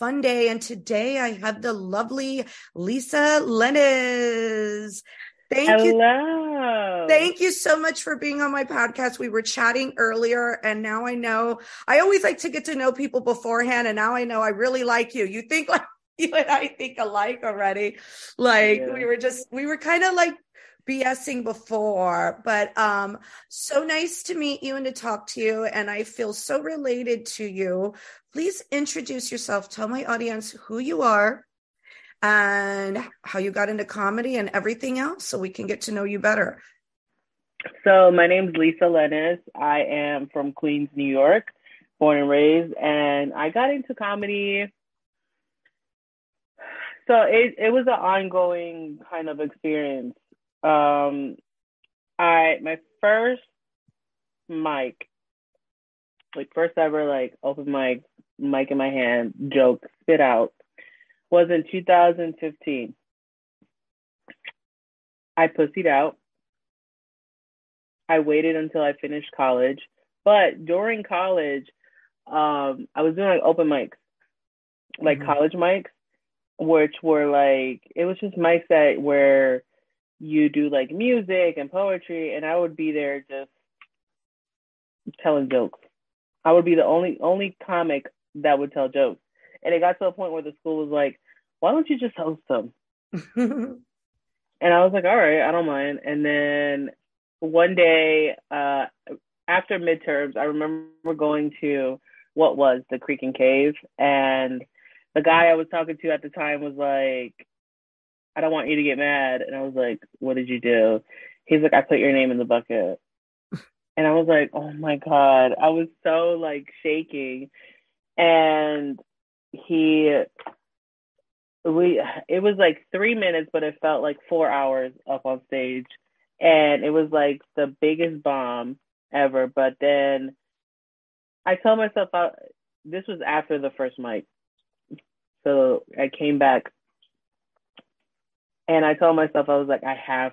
Fun Day. And today I have the lovely Lissa Lenis. Thank Hello. you. Thank you so much for being on my podcast. We were chatting earlier, and now I know I always like to get to know people beforehand. And now I know I really like you. You think like you and I think alike already. Like yeah. we were just, we were kind of like BSing before, but um, so nice to meet you and to talk to you. And I feel so related to you. Please introduce yourself. Tell my audience who you are and how you got into comedy and everything else so we can get to know you better. So, my name is Lissa Lenis. I am from Queens, New York, born and raised, and I got into comedy. So, it, it was an ongoing kind of experience. Um, I my first mic, like first ever like open mic, mic in my hand, joke, spit out, was in 2015. I pussied out. I waited until I finished college, but during college, um, I was doing like open mics, like mm-hmm. college mics, which were like it was just mics that where you do like music and poetry, and I would be there just telling jokes. I would be the only only comic that would tell jokes. And it got to a point where the school was like, why don't you just host them? and I was like, all right, I don't mind. And then one day, uh, after midterms, I remember going to what was the Creek and Cave. And the guy I was talking to at the time was like, I don't want you to get mad. And I was like, what did you do? He's like, I put your name in the bucket. and I was like, oh my God. I was so like shaking. And he, we, it was like three minutes, but it felt like four hours up on stage. And it was like the biggest bomb ever. But then I told myself, I, uh, this was after the first mic. So I came back and I told myself, I was like, I have,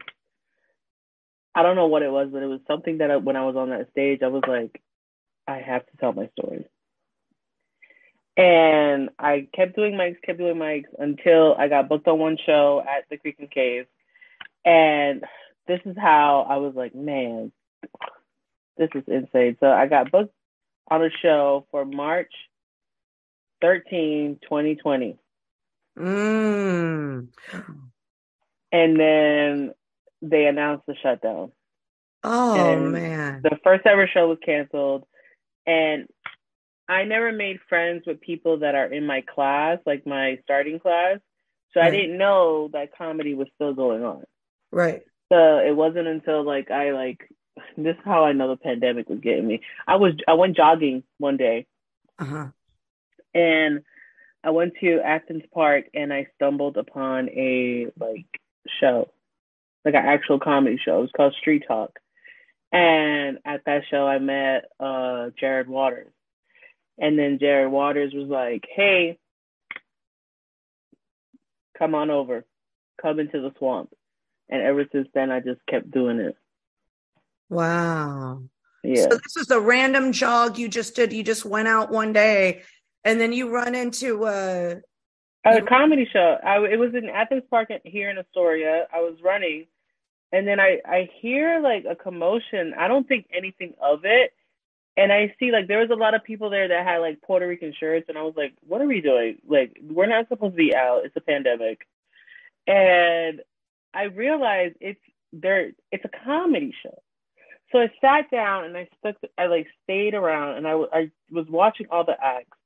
I don't know what it was, but it was something that I, when I was on that stage, I was like, I have to tell my story. And I kept doing mics, kept doing mics until I got booked on one show at the Creek and Cave. And this is how I was like, man, this is insane. So I got booked on a show for March 13, 2020. Mm and then they announced the shutdown. Oh and man. The first ever show was canceled and I never made friends with people that are in my class, like my starting class. So right. I didn't know that comedy was still going on. Right. So it wasn't until like I like this is how I know the pandemic was getting me. I was I went jogging one day. Uh-huh. And I went to Athens Park and I stumbled upon a like show, like an actual comedy show. It was called Street Talk. And at that show, I met uh, Jared Waters. And then Jared Waters was like, hey, come on over, come into the swamp. And ever since then, I just kept doing it. Wow. Yeah. So this is a random jog you just did. You just went out one day and then you run into uh a comedy show. I, it was in Athens Park here in Astoria. I was running, and then I I hear like a commotion. I don't think anything of it. And I see like there was a lot of people there that had like Puerto Rican shirts, and I was like, "What are we doing? Like, we're not supposed to be out. It's a pandemic." And I realized it's there. It's a comedy show. So I sat down and I stuck. I like stayed around, and I I was watching all the acts.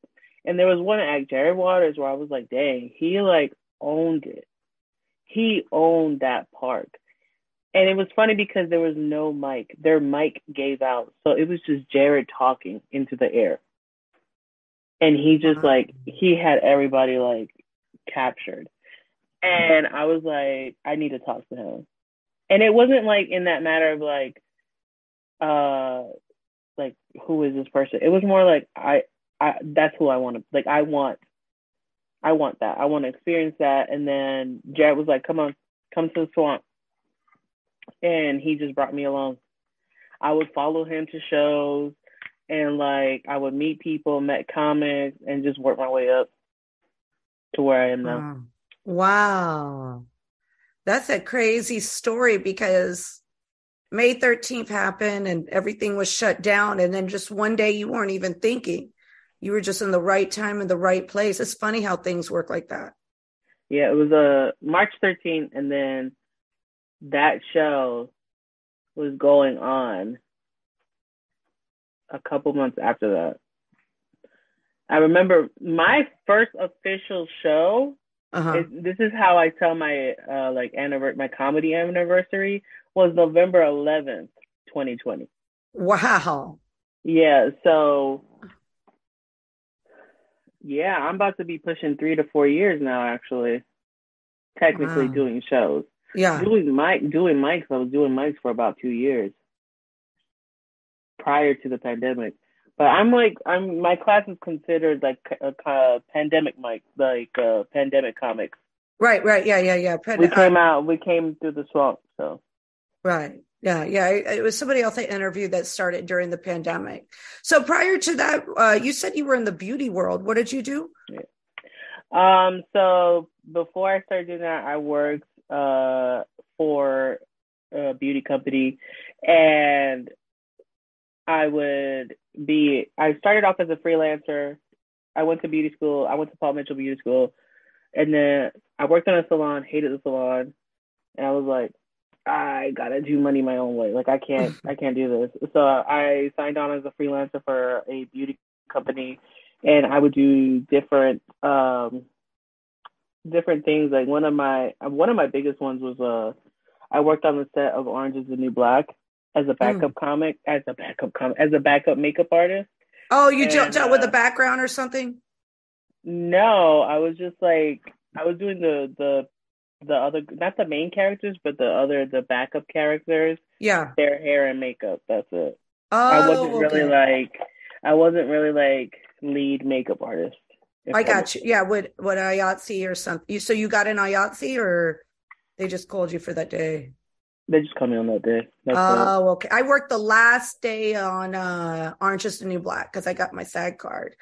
And there was one act, Jerry Waters, where I was like, "Dang, he like owned it. He owned that park." And it was funny because there was no mic. Their mic gave out. So it was just Jared talking into the air. And he just uh-huh. like he had everybody like captured. And I was like, I need to talk to him. And it wasn't like in that matter of like uh like who is this person? It was more like I I that's who I want to like I want I want that. I want to experience that. And then Jared was like, Come on, come to the swamp and he just brought me along. I would follow him to shows and like I would meet people, met comics, and just work my way up to where I am now. Wow. That's a crazy story because May 13th happened and everything was shut down. And then just one day you weren't even thinking. You were just in the right time in the right place. It's funny how things work like that. Yeah, it was a uh, March 13th and then that show was going on a couple months after that. I remember my first official show. Uh-huh. Is, this is how I tell my uh, like anniversary, my comedy anniversary was November 11th, 2020. Wow. Yeah. So yeah, I'm about to be pushing three to four years now. Actually, technically wow. doing shows. Yeah. Doing mic doing mics, I was doing mics for about two years prior to the pandemic. But I'm like I'm my class is considered like a, a pandemic mic, like uh, pandemic comics. Right, right, yeah, yeah, yeah. Pand- we came out, we came through the swamp, so. Right. Yeah, yeah. It was somebody else I interviewed that started during the pandemic. So prior to that, uh, you said you were in the beauty world. What did you do? Yeah. Um. So before I started doing that, I worked uh, for a beauty company, and I would be. I started off as a freelancer. I went to beauty school. I went to Paul Mitchell Beauty School, and then I worked in a salon. Hated the salon, and I was like, I gotta do money my own way. Like I can't, I can't do this. So I signed on as a freelancer for a beauty company, and I would do different um, different things. Like one of my one of my biggest ones was uh I worked on the set of Orange is the New Black as a backup mm. comic, as a backup comic, as a backup makeup artist. Oh, you and, out uh, with a background or something? No, I was just like I was doing the the the other not the main characters, but the other the backup characters. Yeah. Their hair and makeup. That's it. Oh, I wasn't okay. really like I wasn't really like lead makeup artist. I got you. Yeah, would what IATSE or something. You so you got an IATSE or they just called you for that day? They just called me on that day. That's oh, okay. I worked the last day on uh Orange is the New Black because I got my SAG card.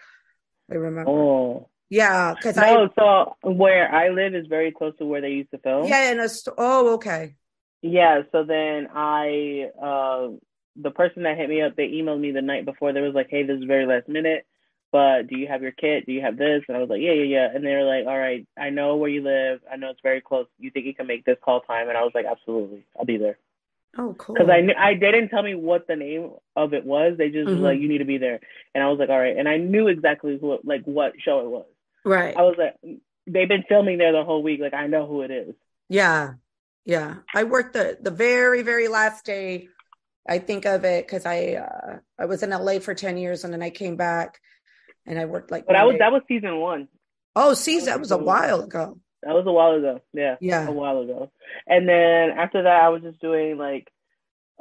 I remember. Oh. Yeah, because no, I so where I live is very close to where they used to film. Yeah, in a st- oh, okay. Yeah, so then I uh the person that hit me up, they emailed me the night before. They was like, "Hey, this is very last minute but do you have your kit? Do you have this? And I was like, yeah, yeah, yeah. And they were like, all right, I know where you live. I know it's very close. You think you can make this call time? And I was like, absolutely, I'll be there. Oh, cool. Because I knew I didn't tell me what the name of it was. They just mm-hmm. like, you need to be there. And I was like, all right. And I knew exactly who, like, what show it was. Right. I was like, they've been filming there the whole week. Like, I know who it is. Yeah, yeah. I worked the the very very last day. I think of it because I uh, I was in LA for ten years and then I came back and I worked like. But that was that was season one. Oh, season that was a while ago. That was a while ago. Yeah, yeah, a while ago. And then after that, I was just doing like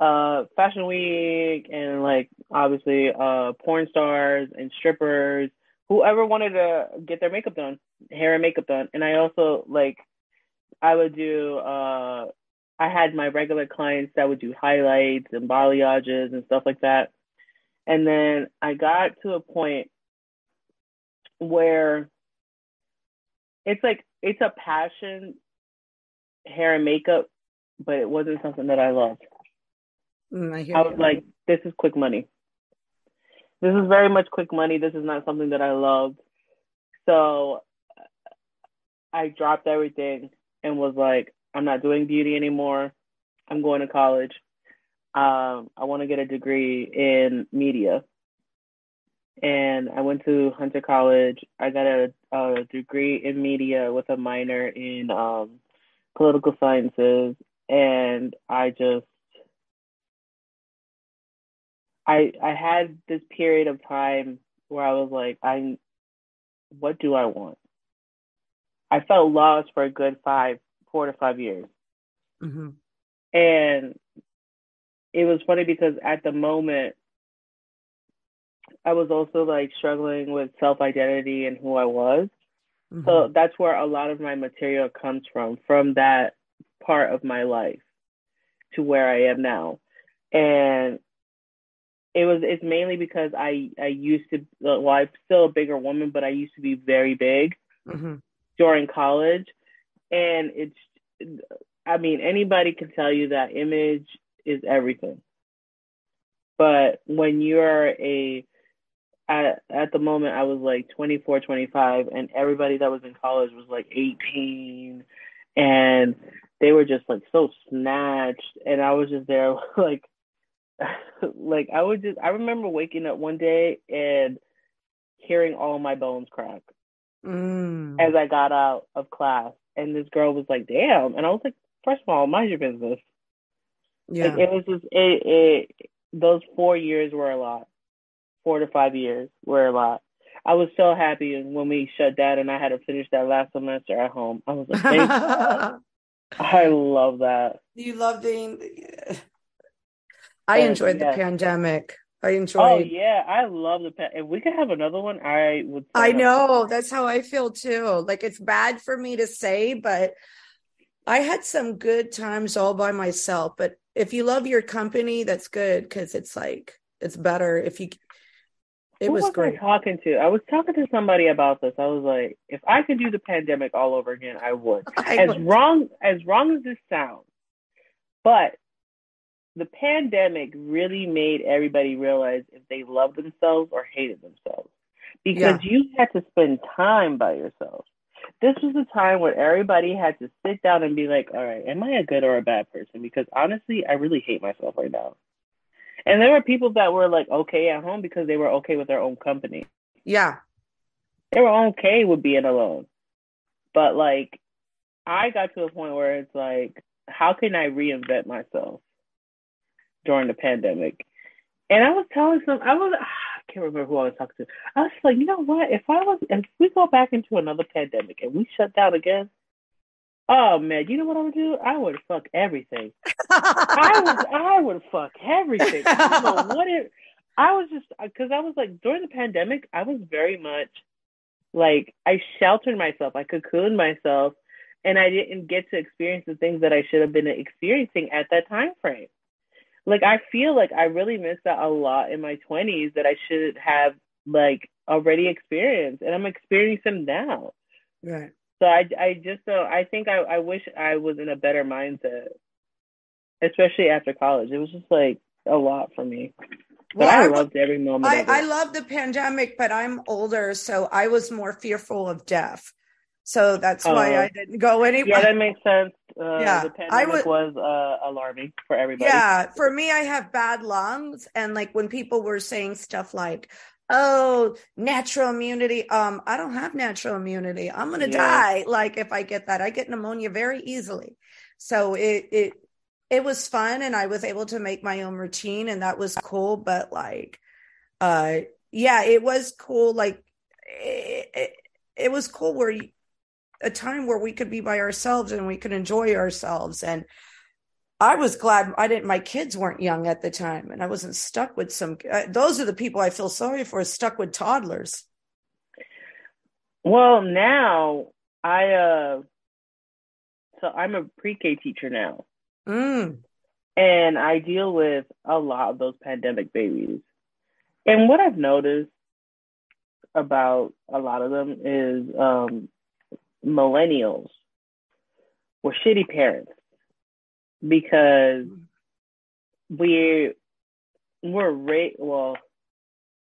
uh fashion week and like obviously uh porn stars and strippers whoever wanted to get their makeup done hair and makeup done and i also like i would do uh i had my regular clients that would do highlights and balayages and stuff like that and then i got to a point where it's like it's a passion hair and makeup but it wasn't something that I loved. Mm, I, I was you. like, this is quick money. This is very much quick money. This is not something that I loved. So I dropped everything and was like, I'm not doing beauty anymore. I'm going to college. Um, I want to get a degree in media. And I went to Hunter College. I got a, a degree in media with a minor in um, political sciences. And I just, I I had this period of time where I was like, I, what do I want? I felt lost for a good five, four to five years. Mm-hmm. And it was funny because at the moment, I was also like struggling with self identity and who I was. Mm-hmm. So that's where a lot of my material comes from, from that part of my life to where I am now. And it was it's mainly because I I used to well I'm still a bigger woman, but I used to be very big mm-hmm. during college, and it's I mean anybody can tell you that image is everything. But when you're a at, at the moment I was like 24, 25 and everybody that was in college was like 18 and they were just like so snatched and I was just there like like I would just I remember waking up one day and hearing all my bones crack mm. as I got out of class and this girl was like damn and I was like first of all mind your business. Yeah. like, it was just it, it those four years were a lot four to five years were a lot I was so happy when we shut down and I had to finish that last semester at home I was like I love that you love being I enjoyed the pandemic. I oh, enjoyed. Oh yeah, I love the. If we could have another one, I would. I know that's how I feel too. Like it's bad for me to say, but I had some good times all by myself. But if you love your company, that's good because it's like it's better if you. It Who was, was great. I talking to? I was talking to somebody about this. I was like, if I could do the pandemic all over again, I would. I as would. wrong as wrong as this sounds, but the pandemic really made everybody realize if they loved themselves or hated themselves because yeah. you had to spend time by yourself. This was a time where everybody had to sit down and be like, all right, am I a good or a bad person? Because honestly, I really hate myself right now. And there were people that were like okay at home because they were okay with their own company. Yeah. They were okay with being alone. But like, I got to a point where it's like, how can I reinvent myself? during the pandemic. And I was telling some, I was, I can't remember who I was talking to. I was like, you know what? If I was, if we go back into another pandemic and we shut down again, oh man, you know what I would do? I would fuck everything. I would, I would fuck everything. Know what it. I was just uh, because I was like during the pandemic, I was very much like I sheltered myself, I cocooned myself, and I didn't get to experience the things that I should have been experiencing at that time frame like I feel like I really missed out a lot in my 20s that I should have like already experienced and I'm experiencing them now. Right. So I I just don't I think I, I wish I was in a better mindset. Especially after college. It was just like a lot for me. But well, I, I loved every moment. I, I love the pandemic, but I'm older, so I was more fearful of death. So that's why oh. I didn't go anywhere. Yeah, that makes sense. Uh, yeah, the pandemic was uh, alarming for everybody. Yeah, for me, I have bad lungs, and like when people were saying stuff like, "Oh, natural immunity," um, I don't have natural immunity. I'm gonna yeah. die. Like if I get that, I get pneumonia very easily. So it it it was fun, and I was able to make my own routine, and that was cool. But like, uh, yeah, it was cool. Like it, it, it was cool where. You, a time where we could be by ourselves and we could enjoy ourselves and I was glad I didn't. My kids weren't young at the time, and I wasn't stuck with some. Uh, those are the people I feel sorry for. Stuck with toddlers. Well, now I uh, so I'm a pre-K teacher now, mm. and I deal with a lot of those pandemic babies. And what I've noticed about a lot of them is um, millennials were shitty parents. Because we we're ra- well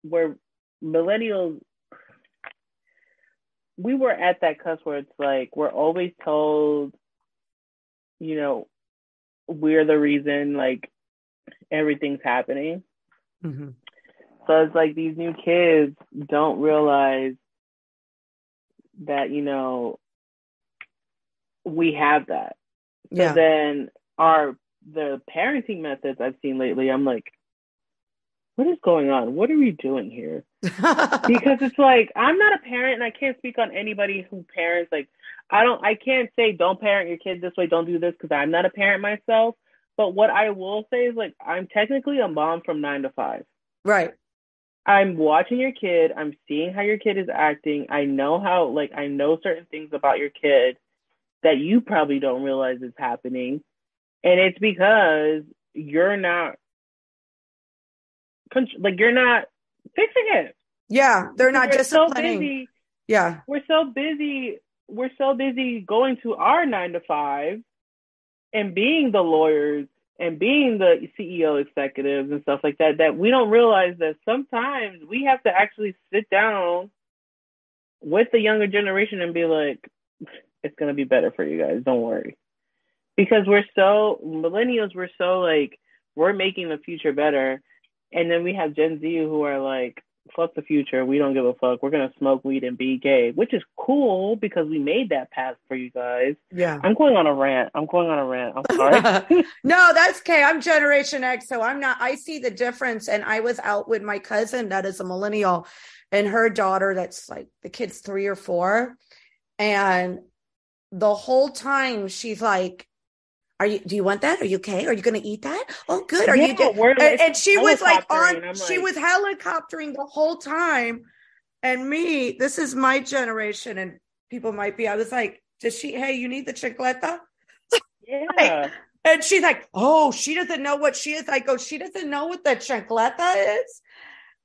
we're millennials we were at that cusp where it's like we're always told you know we're the reason like everything's happening Mm-hmm. so it's like these new kids don't realize that you know we have that so Yeah. then our the parenting methods I've seen lately, I'm like, what is going on? What are we doing here? Because it's like I'm not a parent and I can't speak on anybody who parents like I don't I can't say don't parent your kid this way, don't do this because I'm not a parent myself. But what I will say is like I'm technically a mom from nine to five. right. I'm watching your kid. I'm seeing how your kid is acting. I know how, like, I know certain things about your kid that you probably don't realize is happening. And it's because you're not, like, you're not fixing it. Yeah. They're not we're so busy. yeah. We're so busy. We're so busy going to our nine to five and being the lawyers and being the CEO executives and stuff like that, that we don't realize that sometimes we have to actually sit down with the younger generation and be like, it's going to be better for you guys. Don't worry. Because we're so, millennials, we're so like, we're making the future better. And then we have Gen Z who are like, fuck the future. We don't give a fuck. We're going to smoke weed and be gay, which is cool because we made that path for you guys. Yeah. I'm going on a rant. I'm going on a rant. I'm sorry. no, that's okay. I'm Generation X, so I'm not. I see the difference. And I was out with my cousin that is a millennial, and her daughter that's like the kid's three or four, and the whole time she's like. Are you? Do you want that? Are you okay? Are you going to eat that? Oh, good. Are Yeah, you? Good? And, like, and she was like on. I'm She was helicoptering the whole time, and me. This is my generation, and people might be. I was like, "Does she? Hey, you need the chicleta?" Yeah. And she's like, "Oh, she doesn't know what she is." I go, "She doesn't know what the chicleta is."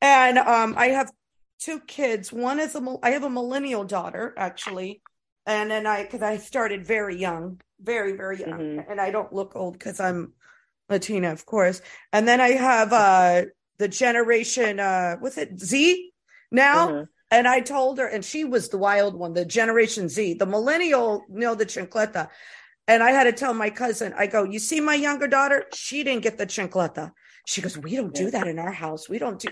And um, I have two kids. One is a I have a millennial daughter actually, and then I because I started very young, very very young, Mhm. and I don't look old because I'm Latina, of course. And then I have uh the generation uh what's it Z now. Mhm. And I told her, and she was the wild one, the Generation Z, the millennial, you know, the chancleta. And I had to tell my cousin, I go, you see my younger daughter? She didn't get the chancleta. She goes, we don't do that in our house. We don't do.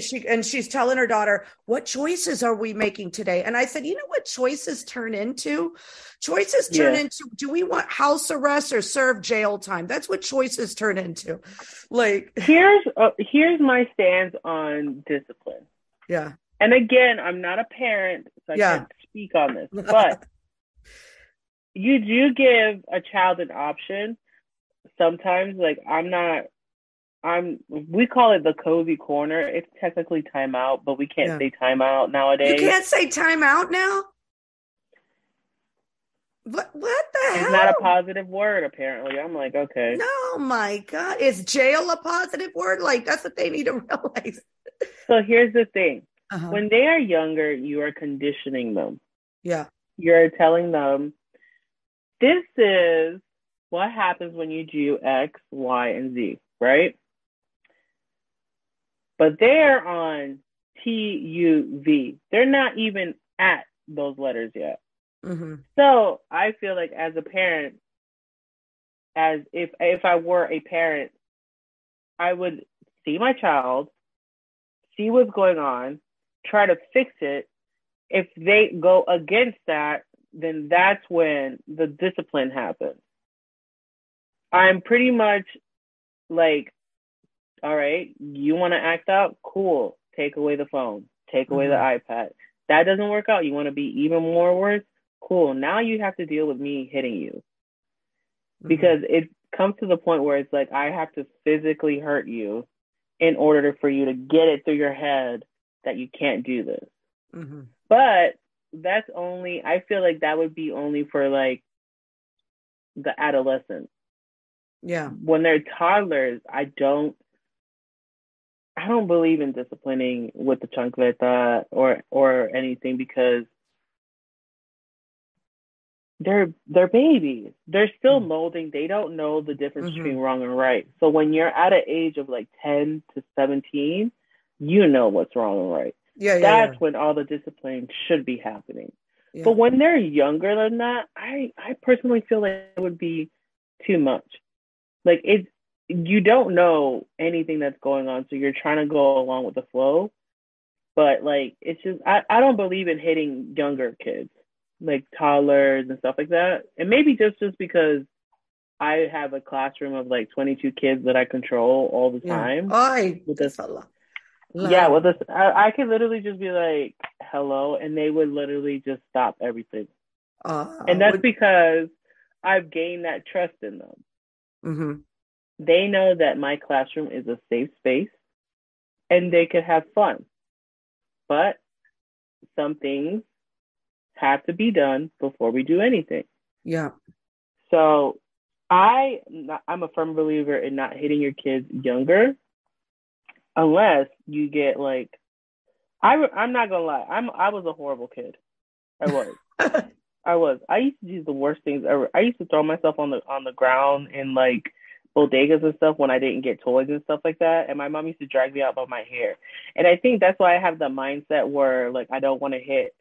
She and she's telling her daughter, what choices are we making today? And I said, you know what choices turn into? Choices turn Yeah. into, do we want house arrest or serve jail time? That's what choices turn into. Like, Here's uh, here's my stance on discipline. yeah, And again, I'm not a parent, so I Yeah. can't speak on this. But you do give a child an option. Sometimes, like I'm not. I'm. We call it the cozy corner. It's technically timeout, but we can't Yeah. say timeout nowadays. you can't say timeout now. What, what the It's hell? not a positive word, apparently. I'm like, okay. No, my God. Is jail a positive word? Like, that's what they need to realize. So here's the thing: Uh-huh. when they are younger, you are conditioning them. Yeah. You're telling them, this is what happens when you do X, Y, and Z, right? But they're on T, U, V. They're not even at those letters yet. hmm So I feel like as a parent, as if if I were a parent, I would see my child, see what's going on, try to fix it. If they go against that, then that's when the discipline happens. I'm pretty much like, all right, you want to act out? Cool. Take away the phone. Take away the iPad. That doesn't work out. You want to be even more worse? Cool. Now you have to deal with me hitting you because it comes to the point where it's like I have to physically hurt you in order for you to get it through your head that you can't do this. hmm But that's only I feel like that would be only for like the adolescents. Yeah. When they're toddlers, I don't I don't believe in disciplining with the chancleta or or anything because they're they're babies. They're still Mhm. molding. They don't know the difference Mhm. between wrong and right. So when you're at an age of like 10 to 17, you know what's wrong and right. Yeah, yeah, That's yeah. when all the discipline should be happening. yeah. But when they're younger than that, I I personally feel like it would be too much. Like it you don't know anything that's going on, so you're trying to go along with the flow. But like it's just I, I don't believe in hitting younger kids, like toddlers and stuff like that. And maybe just just because I have a classroom of like 22 kids that I control all the yeah. time. Ay, With this- a lot. Yeah, well, this I, I could literally just be like, "Hello," and they would literally just stop everything. uh, and that's would- because I've gained that trust in them. mhm. They know that my classroom is a safe space, and they could have fun. But some things have to be done before we do anything. yeah, So I I'm a firm believer in not hitting your kids younger, unless you get like I I'm not gonna lie I'm I was a horrible kid. I was. I was. I used to do the worst things ever. I used to throw myself on the on the ground and like bodegas and stuff when I didn't get toys and stuff like that. And my mom used to drag me out by my hair. And I think that's why I have the mindset where like I don't want to hit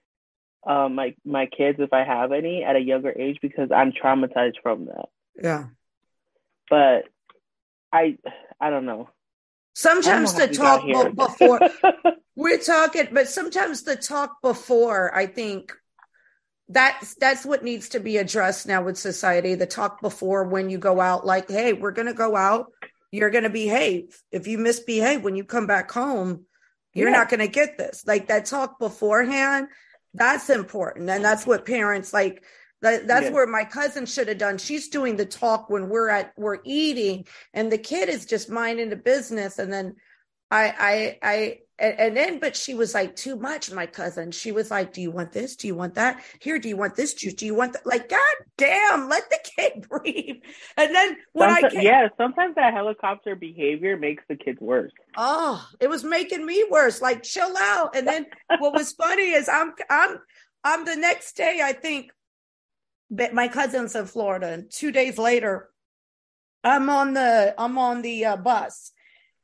um my my kids if I have any at a younger age because I'm traumatized from that. yeah. But I I don't know. I don't Sometimes know the talk here. before we're talking, but sometimes the talk before, I think that's that's what needs to be addressed now with society. The talk before when you go out, like, hey, we're gonna go out, you're gonna behave. If you misbehave when you come back home, you're Yeah. not gonna get this. Like that talk beforehand, that's important. And that's what parents like that, that's Yeah. where my cousin should have done. She's doing the talk when we're at we're eating, and the kid is just minding the business. And then I I I and, then but she was like too much, my cousin. She was like, Do you want this? Do you want that? Here, do you want this juice? Do you want that? Like, God damn, let the kid breathe. And then when I came, yeah, sometimes that helicopter behavior makes the kids worse. oh, it was making me worse. Like, chill out. And then what was funny is I'm I'm I'm the next day, I think but my cousin's in Florida, and two days later, I'm on the I'm on the uh, bus,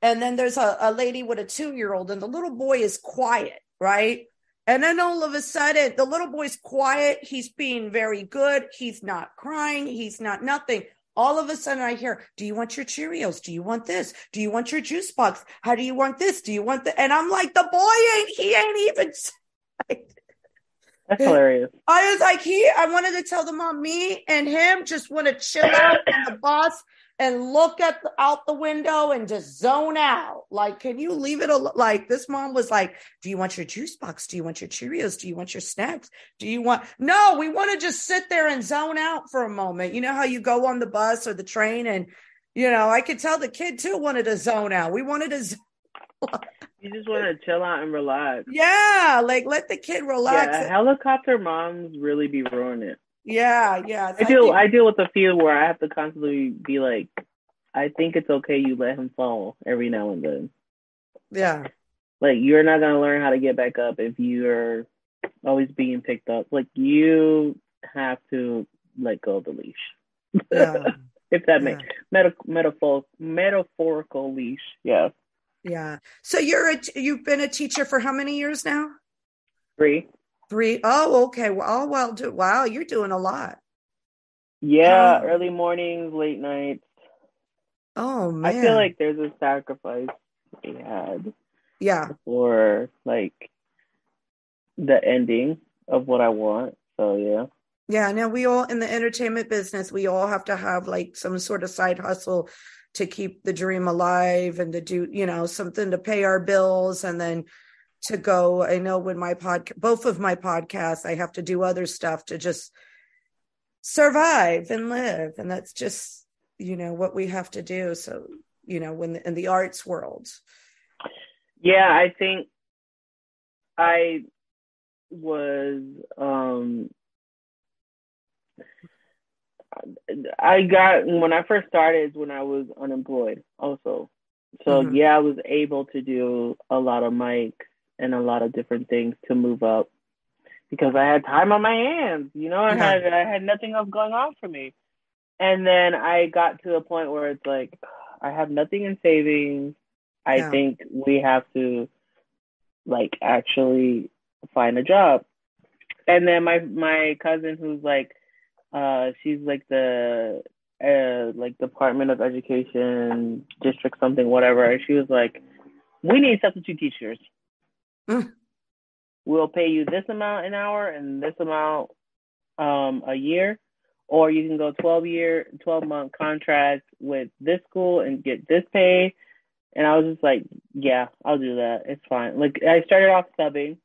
and then there's a, a lady with a two year old, and the little boy is quiet, right? And then all of a sudden, the little boy's quiet. He's being very good. He's not crying. He's not nothing. All of a sudden, I hear, "Do you want your Cheerios? Do you want this? Do you want your juice box? How do you want this? Do you want the?" And I'm like, "The boy ain't. He ain't even." That's hilarious. I was like, he, I wanted to tell the mom, me and him just want to chill out on the bus and look at the, out the window and just zone out. Like, can you leave it? Like, this mom was like, do you want your juice box? Do you want your Cheerios? Do you want your snacks? Do you want, no, we want to just sit there and zone out for a moment. You know how you go on the bus or the train and, you know, I could tell the kid too wanted to zone out. We wanted to, z- You just want to chill out and relax. yeah, like let the kid relax. Yeah, helicopter moms really be ruining it. Yeah, yeah. I deal I deal with the fear where I have to constantly be like, I think it's okay you let him fall every now and then. yeah. Like you're not gonna learn how to get back up if you're always being picked up. Like you have to let go of the leash. Yeah. if that Yeah. makes meta- metaphor metaphorical leash. Yeah. Yeah. So you're a you've been a teacher for how many years now? Three. Three. Oh, okay. Well, oh, well, do, wow, you're doing a lot. Yeah, Oh. early mornings, late nights. Oh man. I feel like there's a sacrifice we had yeah, for like the ending of what I want. So yeah. yeah. Now we all in the entertainment business, we all have to have like some sort of side hustle to keep the dream alive and to do, you know, something to pay our bills and then to go. I know when my pod, both of my podcasts, I have to do other stuff to just survive and live, and that's just, you know, what we have to do. So, you know, when in the arts world. Yeah, I think I was um I got when I first started when I was unemployed also. So Mhm. yeah, I was able to do a lot of mics and a lot of different things to move up because I had time on my hands. You know, I had I had nothing else going on for me. And then I got to a point where it's like I have nothing in savings. I yeah. think we have to like actually find a job. And then my my cousin who's like uh she's like the uh like Department of Education district something whatever and she was like we need substitute teachers. Mm. We'll pay you this amount an hour and this amount um a year or you can go 12 year 12 month contract with this school and get this pay and I was just like, yeah, I'll do that. It's fine. Like I started off subbing,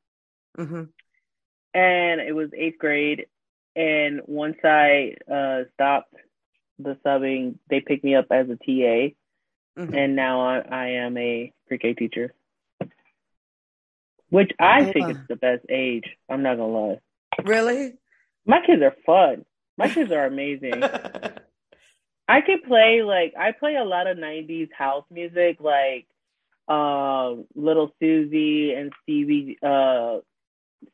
mm-hmm. and it was eighth grade. And once I uh, stopped the subbing, they picked me up as a TA, mm-hmm. and now I, I, am a pre-K teacher, which I think is the best age. I'm not gonna lie. Really? My kids are fun. My kids are amazing. I could play like I play a lot of '90s house music, like um, Little Susie and Stevie, uh,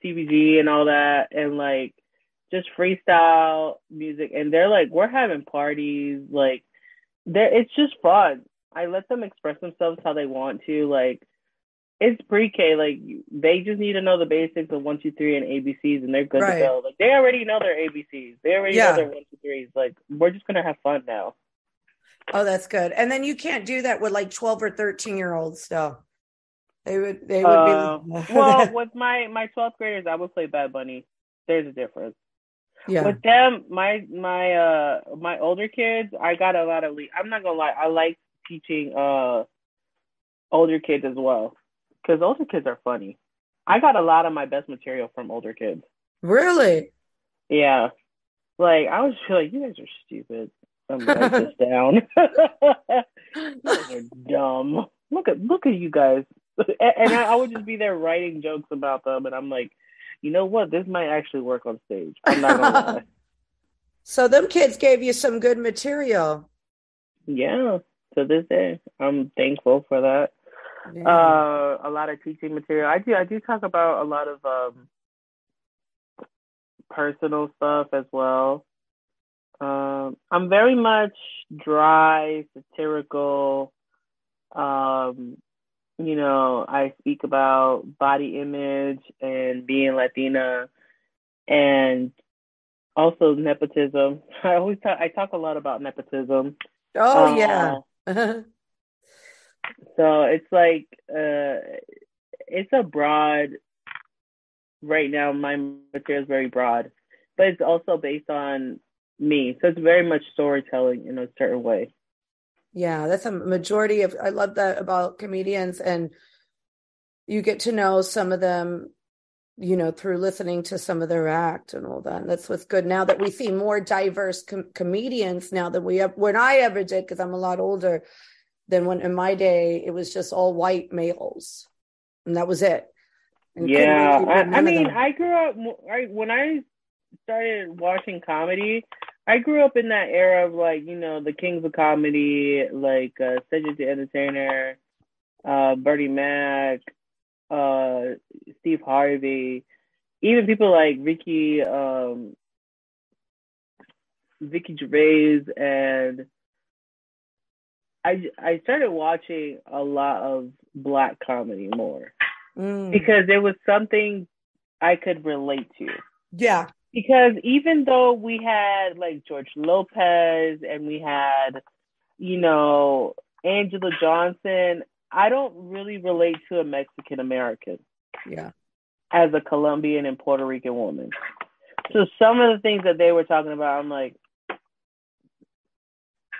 CBG and all that, and like just freestyle music. And they're like, we're having parties, like, they it's just fun. I let them express themselves how they want to, like it's pre-K. Like they just need to know the basics of one, two, three, and ABCs, and they're good right. to go. Like they already know their ABCs. They already yeah. know their one, two, threes. Like we're just gonna have fun now. Oh, that's good. And then you can't do that with like twelve or thirteen year olds though. They would. They would uh, be. well, with my my twelfth graders, I would play Bad Bunny. There's a difference. Yeah. With them, my my uh my older kids, I got a lot of. Le- I'm not gonna lie. I like teaching uh older kids as well because older kids are funny. I got a lot of my best material from older kids. Really? Yeah. Like I was just like, you guys are stupid. I'm write this down. you guys are dumb. Look at look at you guys. and I, I would just be there writing jokes about them, and I'm like, you know what? This might actually work on stage. I'm not gonna lie. So them kids gave you some good material. Yeah, to this day, I'm thankful for that. Yeah. Uh, a lot of teaching material. I do. I do talk about a lot of um, personal stuff as well. Um, I'm very much dry, satirical. Um, you know, I speak about body image and being Latina, and also nepotism. I always talk. I talk a lot about nepotism. Oh uh, yeah. So it's like uh, it's a broad. Right now, my material is very broad, but it's also based on me. So it's very much storytelling in a certain way. Yeah, that's a majority of. I love that about comedians, and you get to know some of them you know, through listening to some of their act and all that. And that's what's good now that we see more diverse com- comedians now than we have when I ever did, because I'm a lot older than when in my day it was just all white males, and that was it. And yeah, I, I mean, I grew up. I, when I started watching comedy, I grew up in that era of like you know the kings of comedy, like uh, Cedric the Entertainer, uh, Bernie Mac, uh, Steve Harvey, even people like Ricky, um, Ricky Gervais and I I started watching a lot of black comedy more mm. because it was something I could relate to. Yeah. Because even though we had like George Lopez and we had, you know, Anjelah Johnson, I don't really relate to a Mexican American. Yeah. As a Colombian and Puerto Rican woman. So some of the things that they were talking about, I'm like,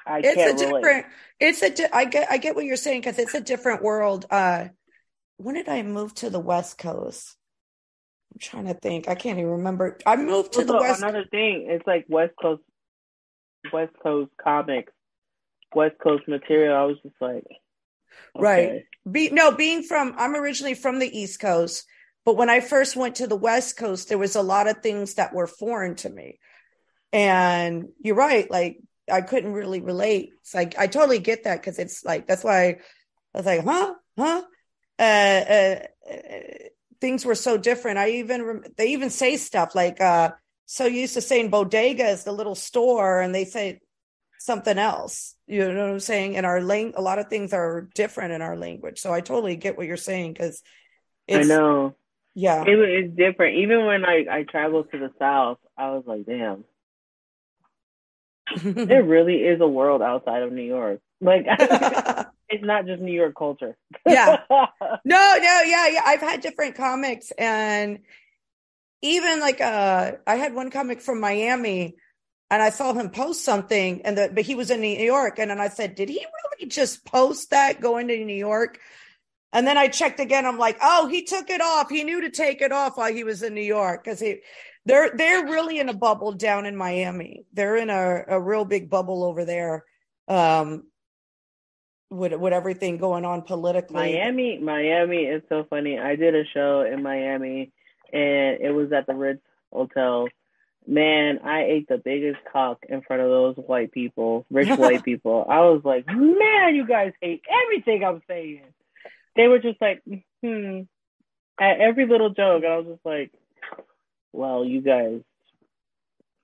I it's a different. Relate. It's a. Di- I get. I get what you're saying because it's a different world. Uh, when did I move to the West Coast? I'm trying to think. I can't even remember. I moved to also, the West. Another thing, it's like West Coast, West Coast comics, West Coast material. I was just like, okay. right. Be no being from. I'm originally from the East Coast, but when I first went to the West Coast, there was a lot of things that were foreign to me. And you're right. Like I couldn't really relate. It's like I totally get that because it's like that's why I was like, huh, huh. Uh, uh, things were so different. I even they even say stuff like uh so used to saying bodega is the little store and they say something else. You know what I'm saying? And our lang a lot of things are different in our language. So I totally get what you're saying because I know. Yeah. It, it's different. Even when I, I traveled to the South, I was like, damn. There really is a world outside of New York. Like it's not just New York culture. yeah. No, no, yeah, yeah. I've had different comics and even like uh I had one comic from Miami and I saw him post something and the, but he was in New York and then I said, "Did he really just post that going to New York?" And then I checked again. I'm like, "Oh, he took it off. He knew to take it off while he was in New York cuz he they're they're really in a bubble down in Miami. They're in a a real big bubble over there. Um with with everything going on politically. Miami, Miami is so funny. I did a show in Miami, and it was at the Ritz Hotel. Man, I ate the biggest cock in front of those white people, rich white people. I was like, man, you guys hate everything I'm saying. They were just like, hmm, at every little joke, and I was just like, well, you guys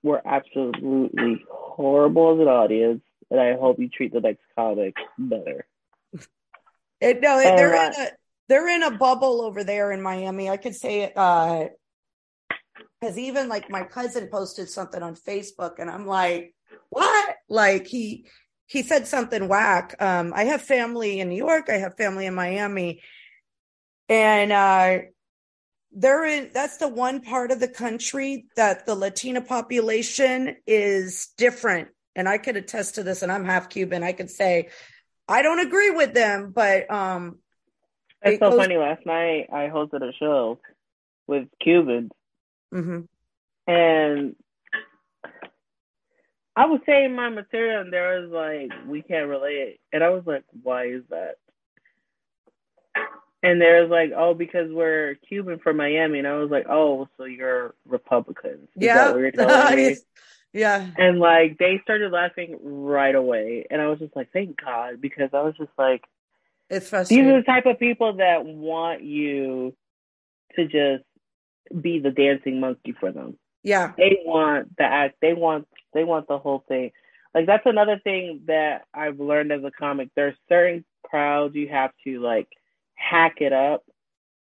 were absolutely horrible as an audience and I hope you treat the next comic better. It, no, it, they're uh, in a they're in a bubble over there in Miami. I could say it because uh, even like my cousin posted something on Facebook, and I'm like, what? Like he he said something whack. Um, I have family in New York. I have family in Miami, and uh, they're in. That's the one part of the country that the Latina population is different and I could attest to this, and I'm half Cuban. I could say I don't agree with them, but um, it's it so goes- funny. Last night I hosted a show with Cubans, mm-hmm. and I was saying my material, and there was like, we can't relate, and I was like, why is that? And there's like, oh, because we're Cuban from Miami, and I was like, oh, so you're Republicans? Is yeah, Yeah. And like they started laughing right away. And I was just like, thank God, because I was just like, it's frustrating. These are the type of people that want you to just be the dancing monkey for them. Yeah. They want the act, they want they want the whole thing. Like that's another thing that I've learned as a comic. There's certain crowds you have to like hack it up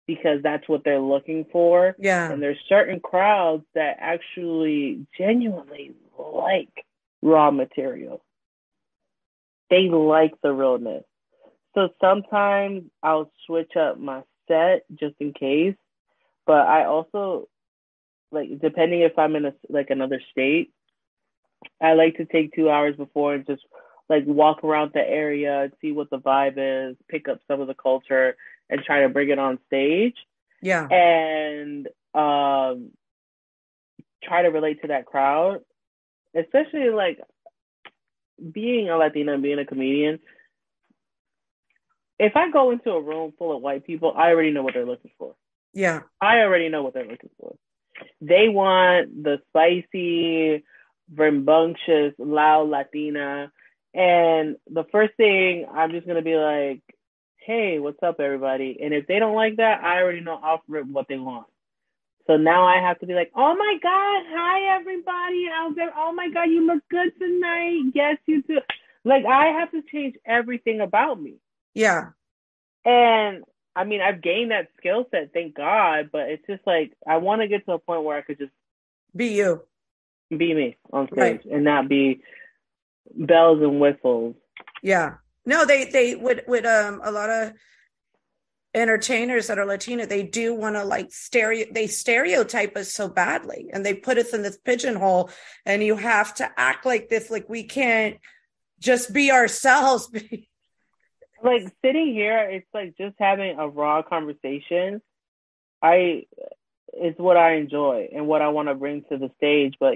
because that's what they're looking for. Yeah. And there's certain crowds that actually genuinely like raw material. They like the realness. So sometimes I'll switch up my set just in case, but I also like depending if I'm in a like another state, I like to take 2 hours before and just like walk around the area, and see what the vibe is, pick up some of the culture and try to bring it on stage. Yeah. And um, try to relate to that crowd, especially like being a Latina and being a comedian. If I go into a room full of white people, I already know what they're looking for. Yeah. I already know what they're looking for. They want the spicy, rambunctious, loud Latina. And the first thing I'm just going to be like, hey, what's up, everybody? And if they don't like that, I already know off rip what they want. So now I have to be like, oh my God, hi, everybody out there. Oh my God, you look good tonight. Yes, you do. Like, I have to change everything about me. Yeah. And I mean, I've gained that skill set, thank God, but it's just like, I want to get to a point where I could just be you, be me on stage right. and not be bells and whistles. Yeah. No, they they would with um a lot of entertainers that are Latina, they do want to like stereo they stereotype us so badly and they put us in this pigeonhole and you have to act like this, like we can't just be ourselves. like sitting here, it's like just having a raw conversation. I it's what I enjoy and what I want to bring to the stage. But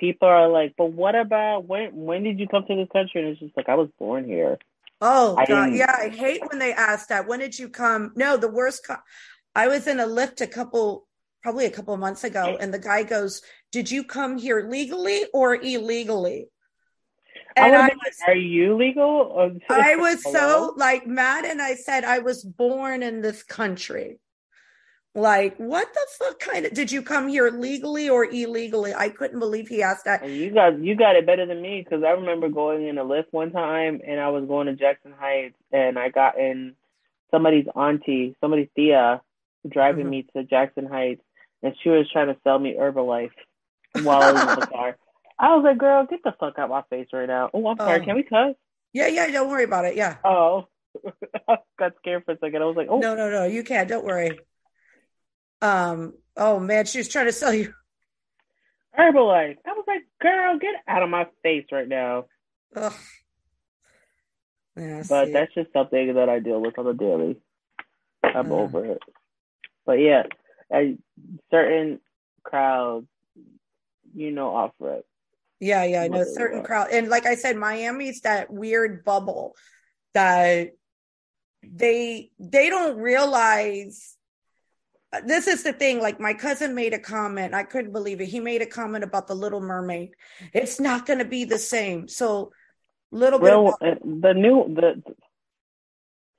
people are like, but what about when when did you come to this country? And it's just like I was born here. Oh I God, yeah, I hate when they ask that. When did you come? No, the worst. Co- I was in a lift a couple, probably a couple of months ago, and the guy goes, "Did you come here legally or illegally?" And I, I was, are you legal? I was so like mad, and I said I was born in this country. Like, what the fuck kind of did you come here legally or illegally? I couldn't believe he asked that. You got you got it better than me because I remember going in a lift one time and I was going to Jackson Heights and I got in somebody's auntie, somebody's Thea, driving mm-hmm. me to Jackson Heights, and she was trying to sell me Herbalife while I was in the car. I was like, "Girl, get the fuck out my face right now." Oh, I'm sorry. Oh. Can we cuss? Yeah, yeah. Don't worry about it. Yeah. Oh, I got scared for a second. I was like, "Oh, no, no, no. You can't. Don't worry." Um. Oh man, she was trying to sell you Herbalife. I was like, girl, get out of my face right now. Ugh. Yeah, but that's just something that I deal with on a daily. I'm uh. over it. But yeah, a certain crowds, you know, offer it. Yeah, yeah, I know certain crowd, and like I said, Miami's that weird bubble that they they don't realize this is the thing like my cousin made a comment i couldn't believe it he made a comment about the little mermaid it's not going to be the same so little bit well, about- uh, the new the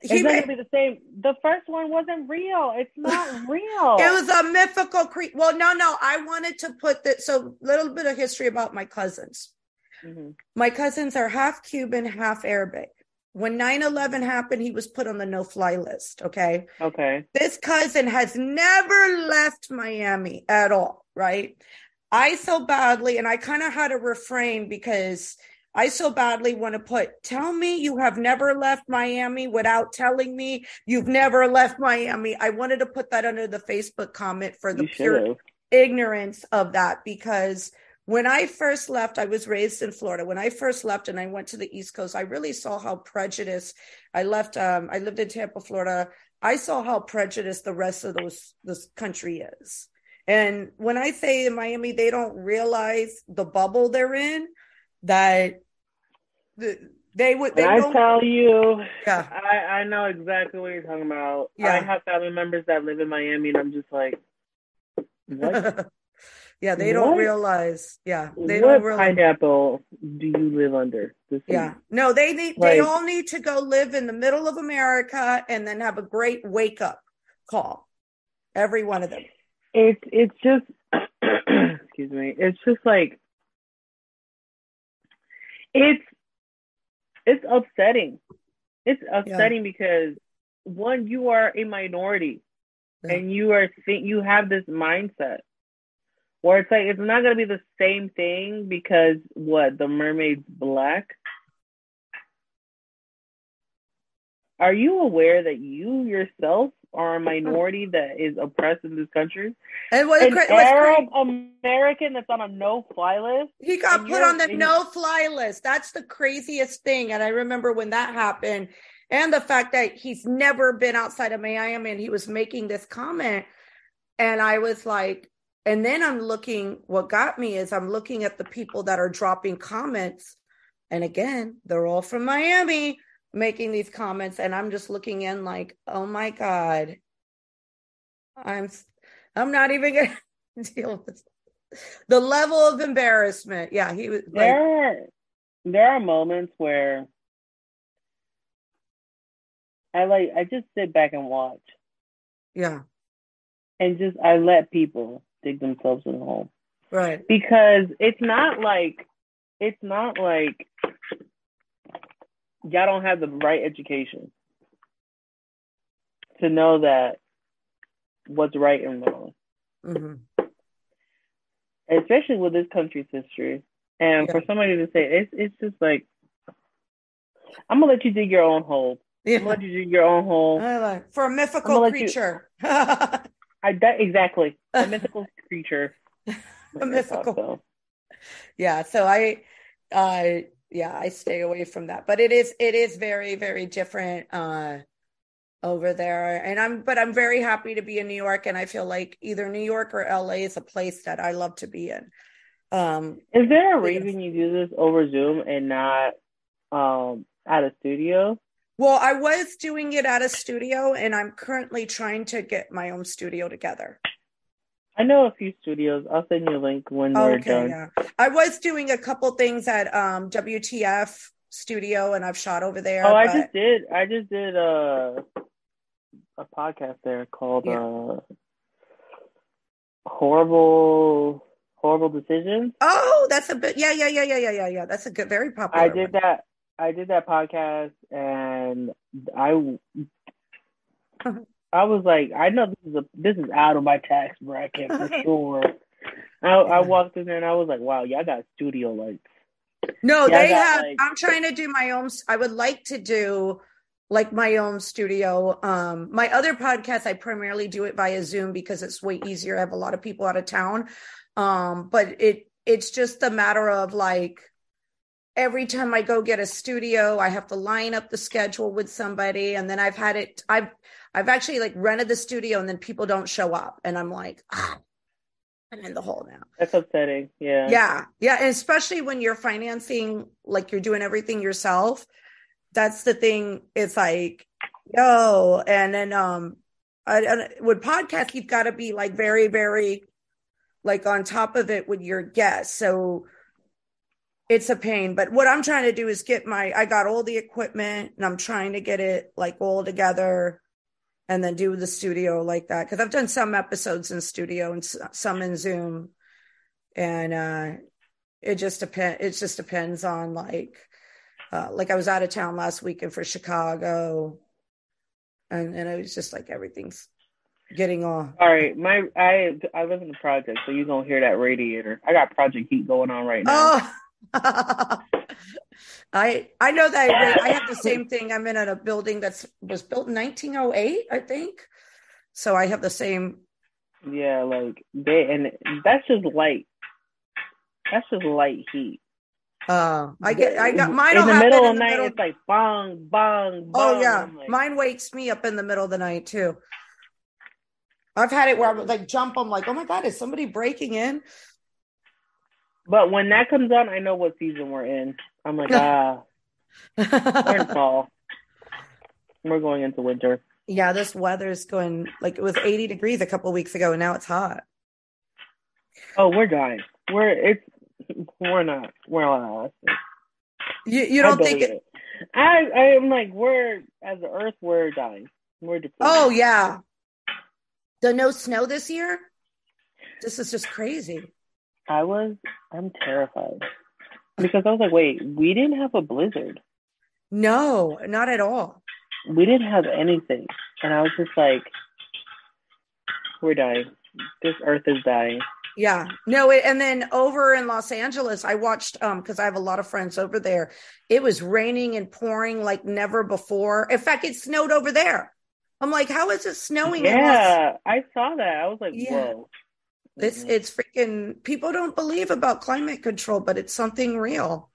it's not gonna be the same. The first one wasn't real. It's not real. it was a mythical creature. Well, no, no. I wanted to put that. So, a little bit of history about my cousins. Mm-hmm. My cousins are half Cuban, half Arabic. When 9 11 happened, he was put on the no fly list. Okay. Okay. This cousin has never left Miami at all. Right. I so badly, and I kind of had to refrain because I so badly want to put, tell me you have never left Miami without telling me you've never left Miami. I wanted to put that under the Facebook comment for the pure ignorance of that because when I first left, I was raised in Florida. When I first left and I went to the East Coast, I really saw how prejudiced I left. Um, I lived in Tampa, Florida. I saw how prejudiced the rest of those this country is. And when I say in Miami, they don't realize the bubble they're in, that the, they would. They I tell you, yeah, I, I know exactly what you're talking about. Yeah. I have family members that live in Miami, and I'm just like, what? Yeah, they don't realize. Yeah, they what don't realize. What pineapple do you live under? Yeah, no, they need. Like, they all need to go live in the middle of America and then have a great wake up call. Every one of them. It's it's just excuse me. It's just like it's it's upsetting. It's upsetting yeah. because one, you are a minority, yeah. and you are think you have this mindset where it's like it's not gonna be the same thing because what the mermaid's black. Are you aware that you yourself are a minority that is oppressed in this country? And what an Arab American that's on a no-fly list. He got put on the no-fly list. That's the craziest thing. And I remember when that happened, and the fact that he's never been outside of Miami, and he was making this comment, and I was like, and then I'm looking, what got me is I'm looking at the people that are dropping comments. And again, they're all from Miami making these comments. And I'm just looking in like, oh my God, I'm I'm not even gonna deal with the level of embarrassment. Yeah, he was like, there are there are moments where I like I just sit back and watch. Yeah. And just I let people dig themselves in a hole. Right. Because it's not like it's not like y'all don't have the right education to know that what's right and wrong. Mm-hmm. Especially with this country's history. And yeah. for somebody to say it's it's just like I'm gonna let you dig your own hole. Yeah. I'm gonna let you dig your own hole. Like, for a mythical creature. You, I that exactly a mythical creature. a mythical. So. Yeah, so I, uh, yeah, I stay away from that. But it is it is very very different uh, over there, and I'm but I'm very happy to be in New York, and I feel like either New York or LA is a place that I love to be in. Um, is there a reason you do this over Zoom and not um, at a studio? Well, I was doing it at a studio, and I'm currently trying to get my own studio together. I know a few studios. I'll send you a link when we're okay, done. Yeah. I was doing a couple things at um, WTF studio, and I've shot over there. Oh, but... I just did. I just did a a podcast there called yeah. uh, horrible horrible decisions. Oh, that's a bit. Yeah, yeah, yeah, yeah, yeah, yeah, yeah. That's a good, very popular. I did one. that. I did that podcast, and I, I was like, I know this is a this is out of my tax bracket for sure. I, I walked in there and I was like, wow, y'all got studio lights. No, they have. Like, I'm trying to do my own. I would like to do like my own studio. Um, my other podcast, I primarily do it via Zoom because it's way easier. I have a lot of people out of town. Um, but it it's just a matter of like every time I go get a studio, I have to line up the schedule with somebody. And then I've had it, I've I've actually like rented the studio and then people don't show up. And I'm like, ah, I'm in the hole now. That's upsetting. Yeah. Yeah. Yeah. And especially when you're financing, like you're doing everything yourself. That's the thing. It's like, yo. And then um I, I, with podcasts, you've got to be like very, very like on top of it with your guests. So it's a pain. But what I'm trying to do is get my I got all the equipment and I'm trying to get it like all together and then do the studio like that because I've done some episodes in studio and some in Zoom, and uh, it just depends. It just depends on like, uh, like I was out of town last weekend for Chicago, and and it was just like everything's getting on. All right, my I I live in the project, so you gonna hear that radiator. I got project heat going on right now. Oh. I I know that I, I have the same thing. I'm in a building that's was built in 1908, I think. So I have the same. Yeah, like they and that's just light. That's just light heat. Uh, I get I got mine in the middle of the night. Middle. It's like bong bong. bong. Oh yeah, like, mine wakes me up in the middle of the night too. I've had it where I would like jump. I'm like, oh my god, is somebody breaking in? But when that comes on, I know what season we're in. I'm like, ah, we're in fall. We're going into winter. Yeah, this weather is going like it was 80 degrees a couple weeks ago, and now it's hot. Oh, we're dying. We're it's we're not. We're not. You you don't think it? it? I I'm like we're as the Earth we're dying. We're depleted. Oh yeah. The no snow this year. This is just crazy. I was. I'm terrified because I was like, wait, we didn't have a blizzard. No, not at all. We didn't have anything. And I was just like, we're dying. This earth is dying. Yeah. No, it, and then over in Los Angeles, I watched um because I have a lot of friends over there. It was raining and pouring like never before. In fact, it snowed over there. I'm like, how is it snowing? Yeah, I saw that. I was like, yeah. whoa. It's mm-hmm. it's freaking people don't believe about climate control, but it's something real.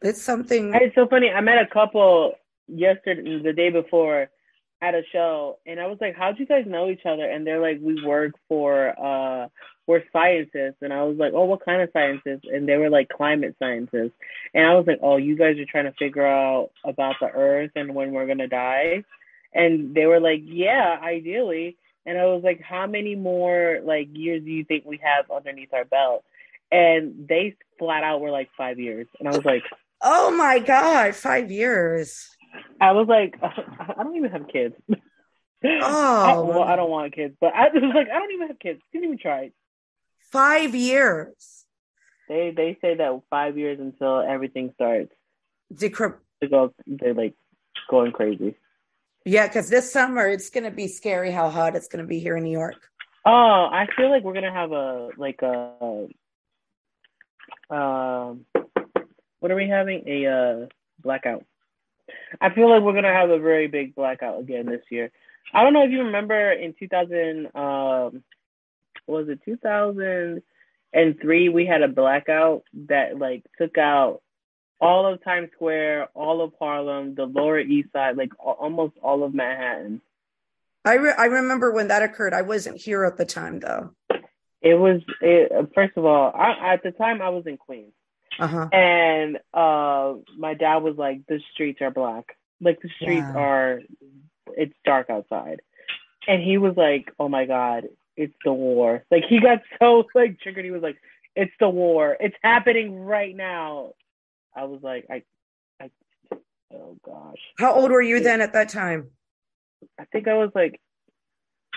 It's something. It's so funny. I met a couple yesterday, the day before, at a show, and I was like, "How'd you guys know each other?" And they're like, "We work for uh, we're scientists." And I was like, "Oh, what kind of scientists?" And they were like, "Climate scientists." And I was like, "Oh, you guys are trying to figure out about the Earth and when we're gonna die." And they were like, "Yeah, ideally." And I was like, how many more like years do you think we have underneath our belt? And they flat out were like five years. And I was like, oh my God, five years. I was like, I don't even have kids. Oh, I, well, I don't want kids, but I was like, I don't even have kids. Didn't even try. Five years. They they say that five years until everything starts. Decrypt. To go, they're like going crazy. Yeah, because this summer it's going to be scary how hot it's going to be here in New York. Oh, I feel like we're going to have a like a uh, what are we having? A uh, blackout. I feel like we're to have a very big blackout again this year. I don't know if you remember in 2000 um was it 2003 we had a blackout that like took out all of Times Square, all of Harlem, the Lower East Side, like almost all of Manhattan. I re- I remember when that occurred. I wasn't here at the time though. It was it, first of all, I, at the time I was in Queens, uh-huh. and uh, my dad was like, "The streets are black. Like the streets yeah. are, it's dark outside," and he was like, "Oh my god, it's the war!" Like he got so like triggered. He was like, "It's the war. It's happening right now." I was like, I, I, oh gosh. How old were you then at that time? I think I was like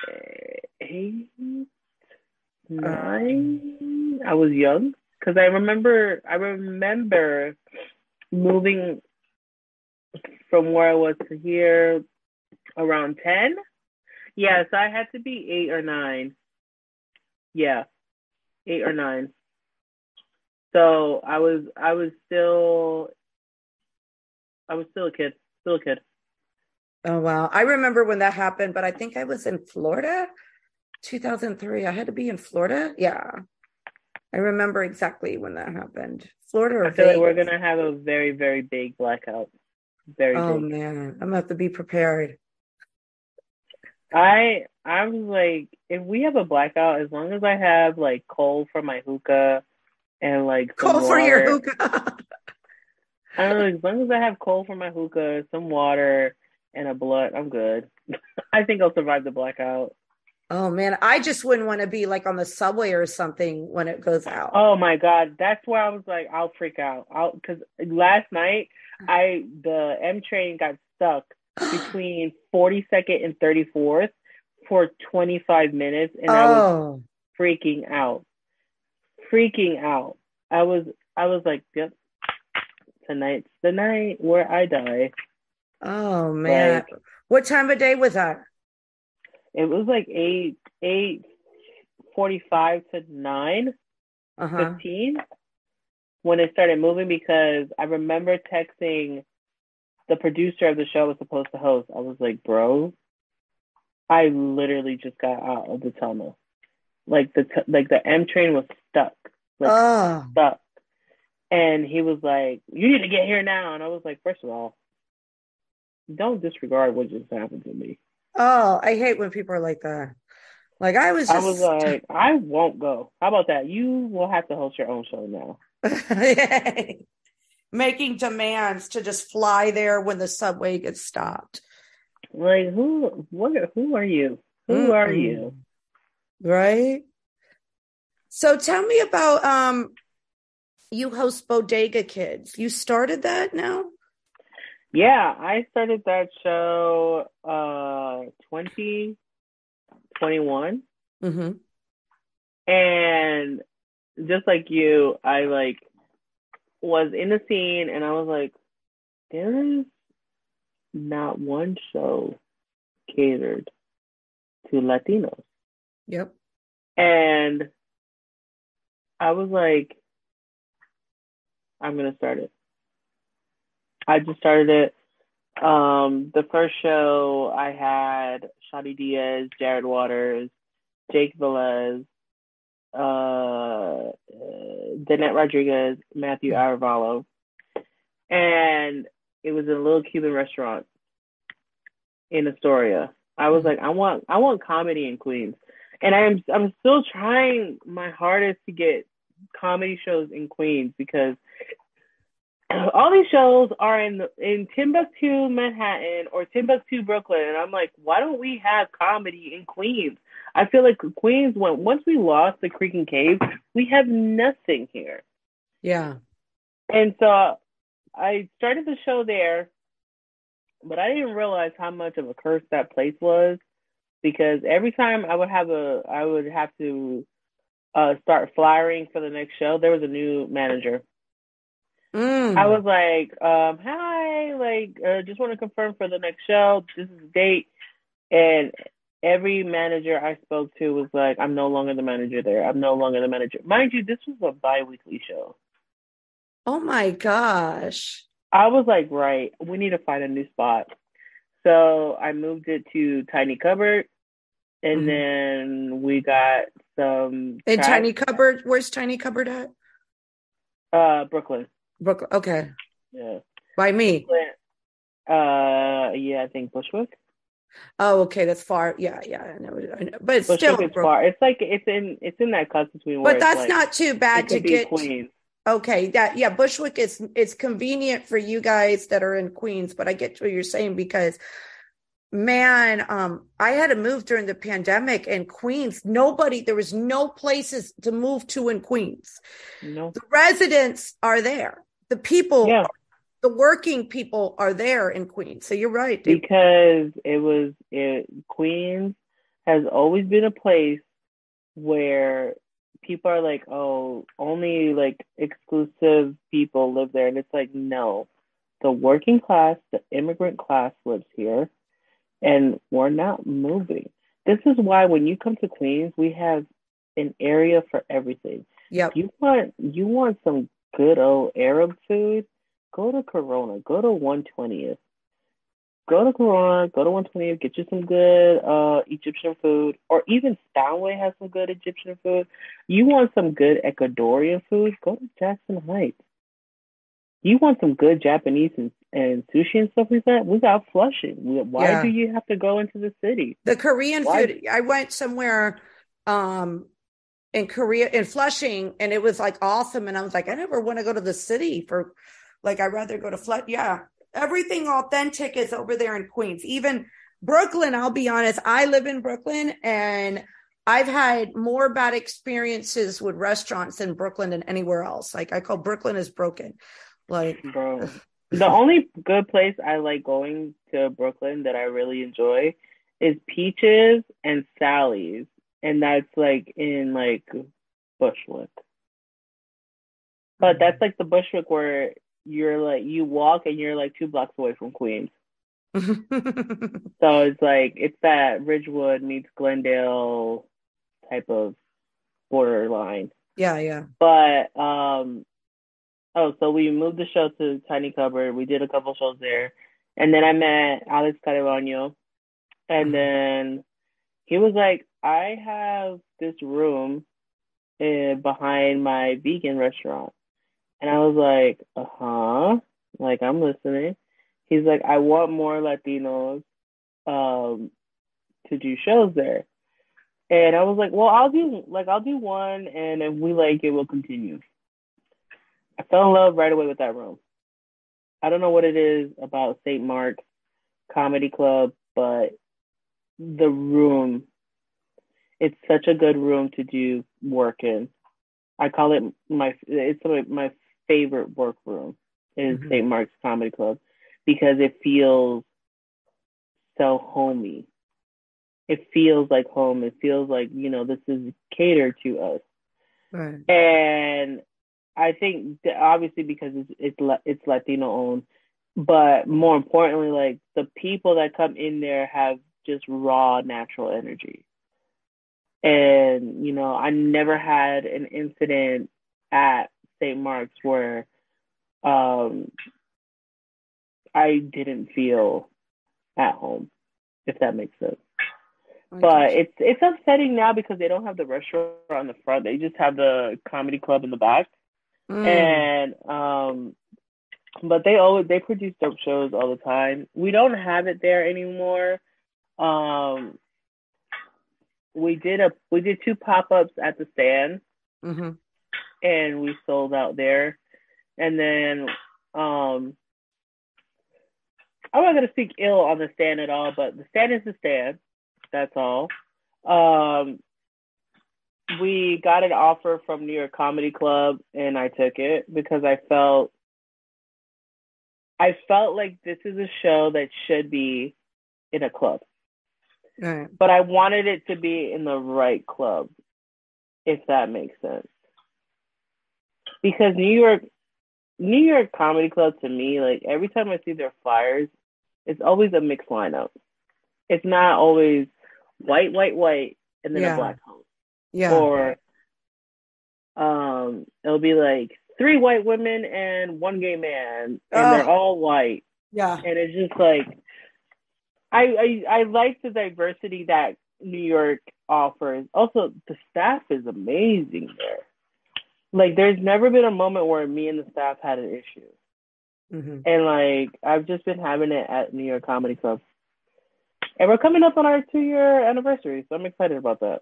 eh, eight, um, nine. I was young because I remember. I remember moving from where I was to here around ten. Yeah, so I had to be eight or nine. Yeah, eight or nine. So I was I was still I was still a kid, still a kid. Oh wow. I remember when that happened, but I think I was in Florida 2003. I had to be in Florida. Yeah. I remember exactly when that happened. Florida or I feel like we're gonna have a very, very big blackout. Very Oh big. man, I'm gonna have to be prepared. I I was like, if we have a blackout, as long as I have like coal for my hookah and like coal Call for your hookah. I don't know, as long as I have coal for my hookah, some water, and a blunt, I'm good. I think I'll survive the blackout. oh man, I just wouldn't want to be like on the subway or something when it goes out. Oh my god, that's where I was like, I'll freak out. I'll because last night I the M train got stuck between 42nd and 34th for 25 minutes, and I was oh, freaking out, freaking out. I was I was like, yep, tonight's the night where I die. oh man. Like- what time of day was that? It was like eight eight forty five to nine. Uh-huh. 15 when it started moving because I remember texting the producer of the show was supposed to host. I was like, bro, I literally just got out of the tunnel. Like the t- like the M train was stuck, like Oh, stuck. And he was like, "You need to get here now." And I was like, first of all, don't disregard what just happened to me." oh, I hate when people are like that. Like I was I was like, "I won't go." How about that? You will have to host your own show now. making demands to just fly there when the subway gets stopped. Like who? What? Who are you? Who are Mm-mm. you? Right? So tell me about um you host Bodega Kids. You started that now? Yeah, I started that show uh 2021 Mm-hmm. and just like you, I like was in the scene and I was like there is not one show catered to Latinos. Yep. And I was like, I'm gonna start it. I just started it. Um, the first show I had Shadi Diaz, Jared Waters, Jake Velez, uh, Danette Rodriguez, Matthew Aravallo, and it was in a little Cuban restaurant in Astoria. I was like, I want, I want comedy in Queens, and I'm, I'm still trying my hardest to get comedy shows in Queens because all these shows are in in Timbuktu, Manhattan, or Timbuktu, Brooklyn, and I'm like, why don't we have comedy in Queens? I feel like Queens, went once we lost the Creek and Cave, we have nothing here. Yeah. And so I started the show there, but I didn't realize how much of a curse that place was because every time I would have a I would have to uh, start flyering for the next show, there was a new manager. Mm. I was like, um, hi, like, uh, just want to confirm for the next show. This is the date. And every manager I spoke to was like, I'm no longer the manager there. I'm no longer the manager. Mind you, this was a bi weekly show. oh my gosh. I was like, right, we need to find a new spot. So I moved it to Tiny Cupboard. And Mhm. then we got some In trash- Tiny Cupboard, where's Tiny Cupboard at? uh Brooklyn. Brooklyn. Okay. Yeah. By me. Uh yeah, I think Bushwick. Oh, okay. That's far. Yeah, yeah. I know. I know. But it's Bushwick still Brooklyn. far. It's like it's in it's in that cusp between But that's like, not too bad to get. Queens. Okay, that yeah, Bushwick is it's convenient for you guys that are in Queens, but I get what you're saying because man, um, I had to move during the pandemic in Queens. Nobody, there was no places to move to in Queens. No. The residents are there. The people, Yeah. the working people are there in Queens. So you're right. dude. Because it was it Queens has always been a place where people are like, oh, only like exclusive people live there. And it's like, no, the working class, the immigrant class lives here, and we're not moving. This is why when you come to Queens, we have an area for everything. Yeah. You want you want some good old Arab food? Go to Corona. Go to 120th. Go to Corona. Go to 120th. Get you some good uh, Egyptian food, or even Steinway has some good Egyptian food. You want some good Ecuadorian food? Go to Jackson Heights you want some good Japanese and, and sushi and stuff like that, we got Flushing. Why yeah. do you have to go into the city? The Korean Why? food. I went somewhere um, in Korea in Flushing, and it was like awesome. And I was like, I never want to go to the city for like. I'd rather go to Flush. Yeah, everything authentic is over there in Queens. Even Brooklyn. I'll be honest. I live in Brooklyn, and I've had more bad experiences with restaurants in Brooklyn than anywhere else. Like I call Brooklyn is broken. Like, bro, the only good place I like going to Brooklyn that I really enjoy is Peaches and Sally's, and that's like in like Bushwick. But that's like the Bushwick where you're like you walk and you're like two blocks away from Queens. so it's like it's that Ridgewood meets Glendale type of borderline. Yeah, yeah. But um Oh, so we moved the show to Tiny Cupboard. We did a couple shows there. And then I met Alex Carabaño. And mm-hmm. then he was like, I have this room uh, behind my vegan restaurant. And I was like, uh huh. Like, I'm listening. He's like, I want more Latinos um, to do shows there. And I was like, well, I'll do like I'll do one, and if we like it, we'll continue. I fell in love right away with that room. I don't know what it is about St. Mark's Comedy Club, but the room, it's such a good room to do work in. I call it my, it's my favorite work room is mm-hmm. St. Mark's Comedy Club because it feels so homey. It feels like home. It feels like, you know, this is catered to us. Right. And I think obviously because it's it's it's Latino owned, but more importantly, like the people that come in there have just raw natural energy. And you know, I never had an incident at St. Mark's where um, I didn't feel at home, if that makes sense. But it's it's upsetting now because they don't have the restaurant on the front. They just have the comedy club in the back. Mm. And um but they always they produce dope shows all the time. We don't have it there anymore. Um we did a we did two pop-ups at the stand mm-hmm. and we sold out there. And then um I'm not gonna speak ill on the stand at all, but the stand is the stand. That's all. Um we got an offer from New York Comedy Club and I took it because I felt I felt like this is a show that should be in a club. Right. But I wanted it to be in the right club, if that makes sense. Because New York New York Comedy Club to me, like every time I see their flyers, it's always a mixed lineup. It's not always white, white, white, and then yeah. a black host. Yeah. Or um it'll be like three white women and one gay man and they're all white. Yeah. And it's just like I, I I like the diversity that New York offers. Also the staff is amazing there. Like there's never been a moment where me and the staff had an issue. Mm-hmm. And like I've just been having it at New York Comedy Club. And we're coming up on our two year anniversary, so I'm excited about that.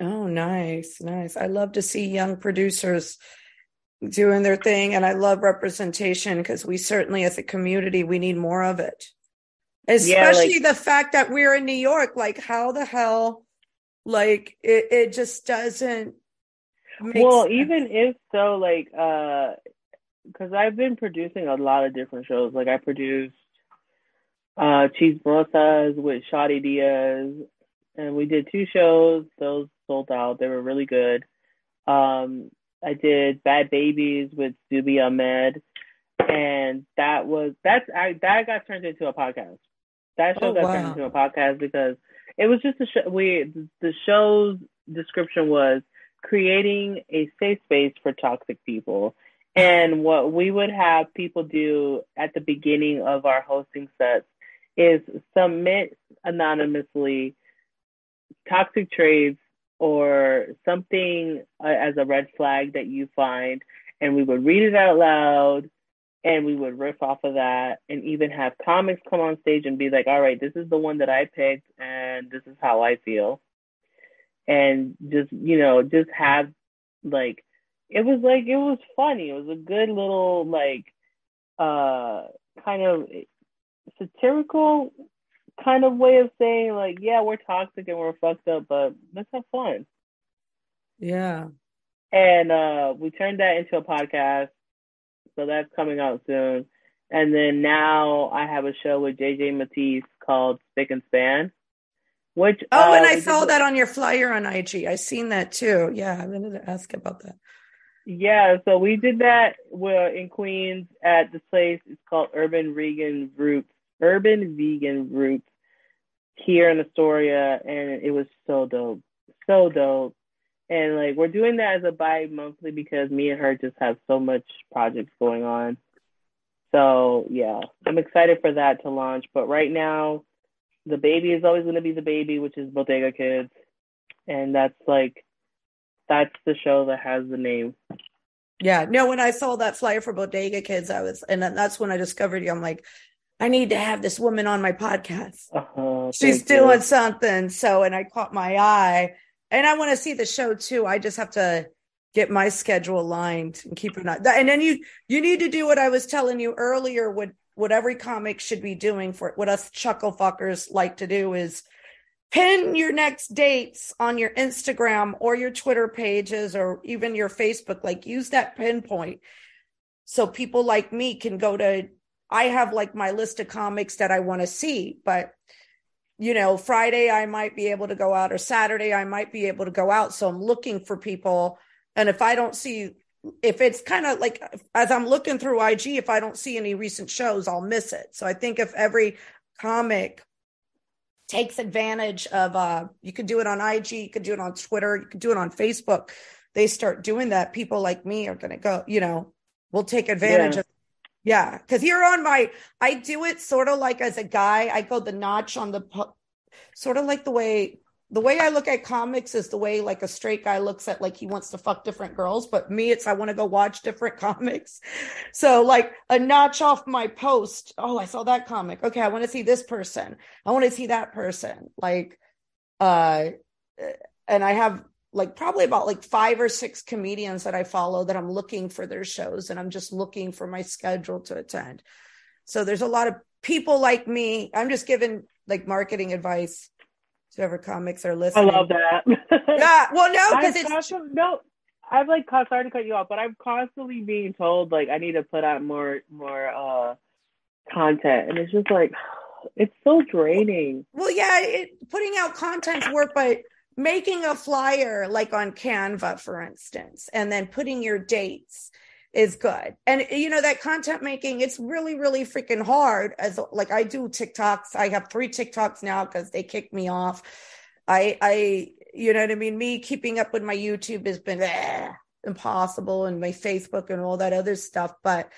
Oh, nice, nice. I love to see young producers doing their thing, and I love representation because we certainly, as a community, we need more of it. Especially yeah, like, the fact that we're in New York. Like, how the hell? Like, it, it just doesn't. well, sense. even if so, like, uh, because I've been producing a lot of different shows. Like, I produced uh Cheese Chismosas with Shadi Diaz and we did two shows. Those sold out. They were really good. Um, I did Bad Babies with Zuby Ahmed, and that was that's I that got turned into a podcast. That show oh, got wow. turned into a podcast because it was just a show. We the show's description was creating a safe space for toxic people. And what we would have people do at the beginning of our hosting sets is submit anonymously toxic traits or something uh, as a red flag that you find, and we would read it out loud and we would riff off of that and even have comics come on stage and be like, all right, this is the one that I picked and this is how I feel. And just, you know, just have like, it was like, it was funny. It was a good little, like, uh, kind of satirical kind of way of saying like, yeah, we're toxic and we're fucked up, but let's have fun. Yeah. And uh, we turned that into a podcast, so that's coming out soon. And then now I have a show with JJ Matisse called Spick and Span. Which oh, uh, and I saw that on your flyer on IG. I seen that too. Yeah, I wanted to ask about that. Yeah, so we did that We're in Queens at this place. It's called Urban Vegan Roots urban vegan roots here in Astoria, and it was so dope, so dope. And like we're doing that as a bi-monthly because me and her just have so much projects going on. So yeah, I'm excited for that to launch. But right now, the baby is always going to be the baby, which is Bodega Kids, and that's like that's the show that has the name. Yeah, no. When I saw that flyer for Bodega Kids, I was, and that's when I discovered you. I'm like, I need to have this woman on my podcast. Uh-huh, She's doing you. something. So, and I caught my eye and I want to see the show too. I just have to get my schedule aligned and keep it on. And then you, you need to do what I was telling you earlier. What, what every comic should be doing for what us chuckle fuckers like to do is pin your next dates on your Instagram or your Twitter pages or even your Facebook. Like use that pinpoint so people like me can go to I have like my list of comics that I want to see, but you know, Friday I might be able to go out or Saturday I might be able to go out. So I'm looking for people. And if I don't see, if it's kind of like as I'm looking through IG, if I don't see any recent shows, I'll miss it. So I think if every comic takes advantage of, uh, you could do it on IG, you could do it on Twitter, you could do it on Facebook. They start doing that. People like me are going to go, you know, we'll take advantage yeah. of yeah, because you're on my. I do it sort of like as a guy. I go the notch on the, sort of like the way the way I look at comics is the way like a straight guy looks at like he wants to fuck different girls, but me it's I want to go watch different comics. So like a notch off my post. Oh, I saw that comic. Okay, I want to see this person. I want to see that person. Like uh and I have like probably about like five or six comedians that I follow that I'm looking for their shows and I'm just looking for my schedule to attend. So there's a lot of people like me. I'm just giving like marketing advice to whoever comics are listening. I love that. yeah. Well, no, because it's constantly, no. I've like sorry to cut you off, but I'm constantly being told like I need to put out more more uh content, and it's just like it's so draining. Well, yeah, it, putting out content's work, but making a flyer like on Canva, for instance, and then putting your dates is good. And you know that content making, it's really, really freaking hard. As like I do TikToks, I have three TikToks now because they kicked me off. I, I, you know what I mean. Me keeping up with my YouTube has been eh, impossible, and my Facebook and all that other stuff. But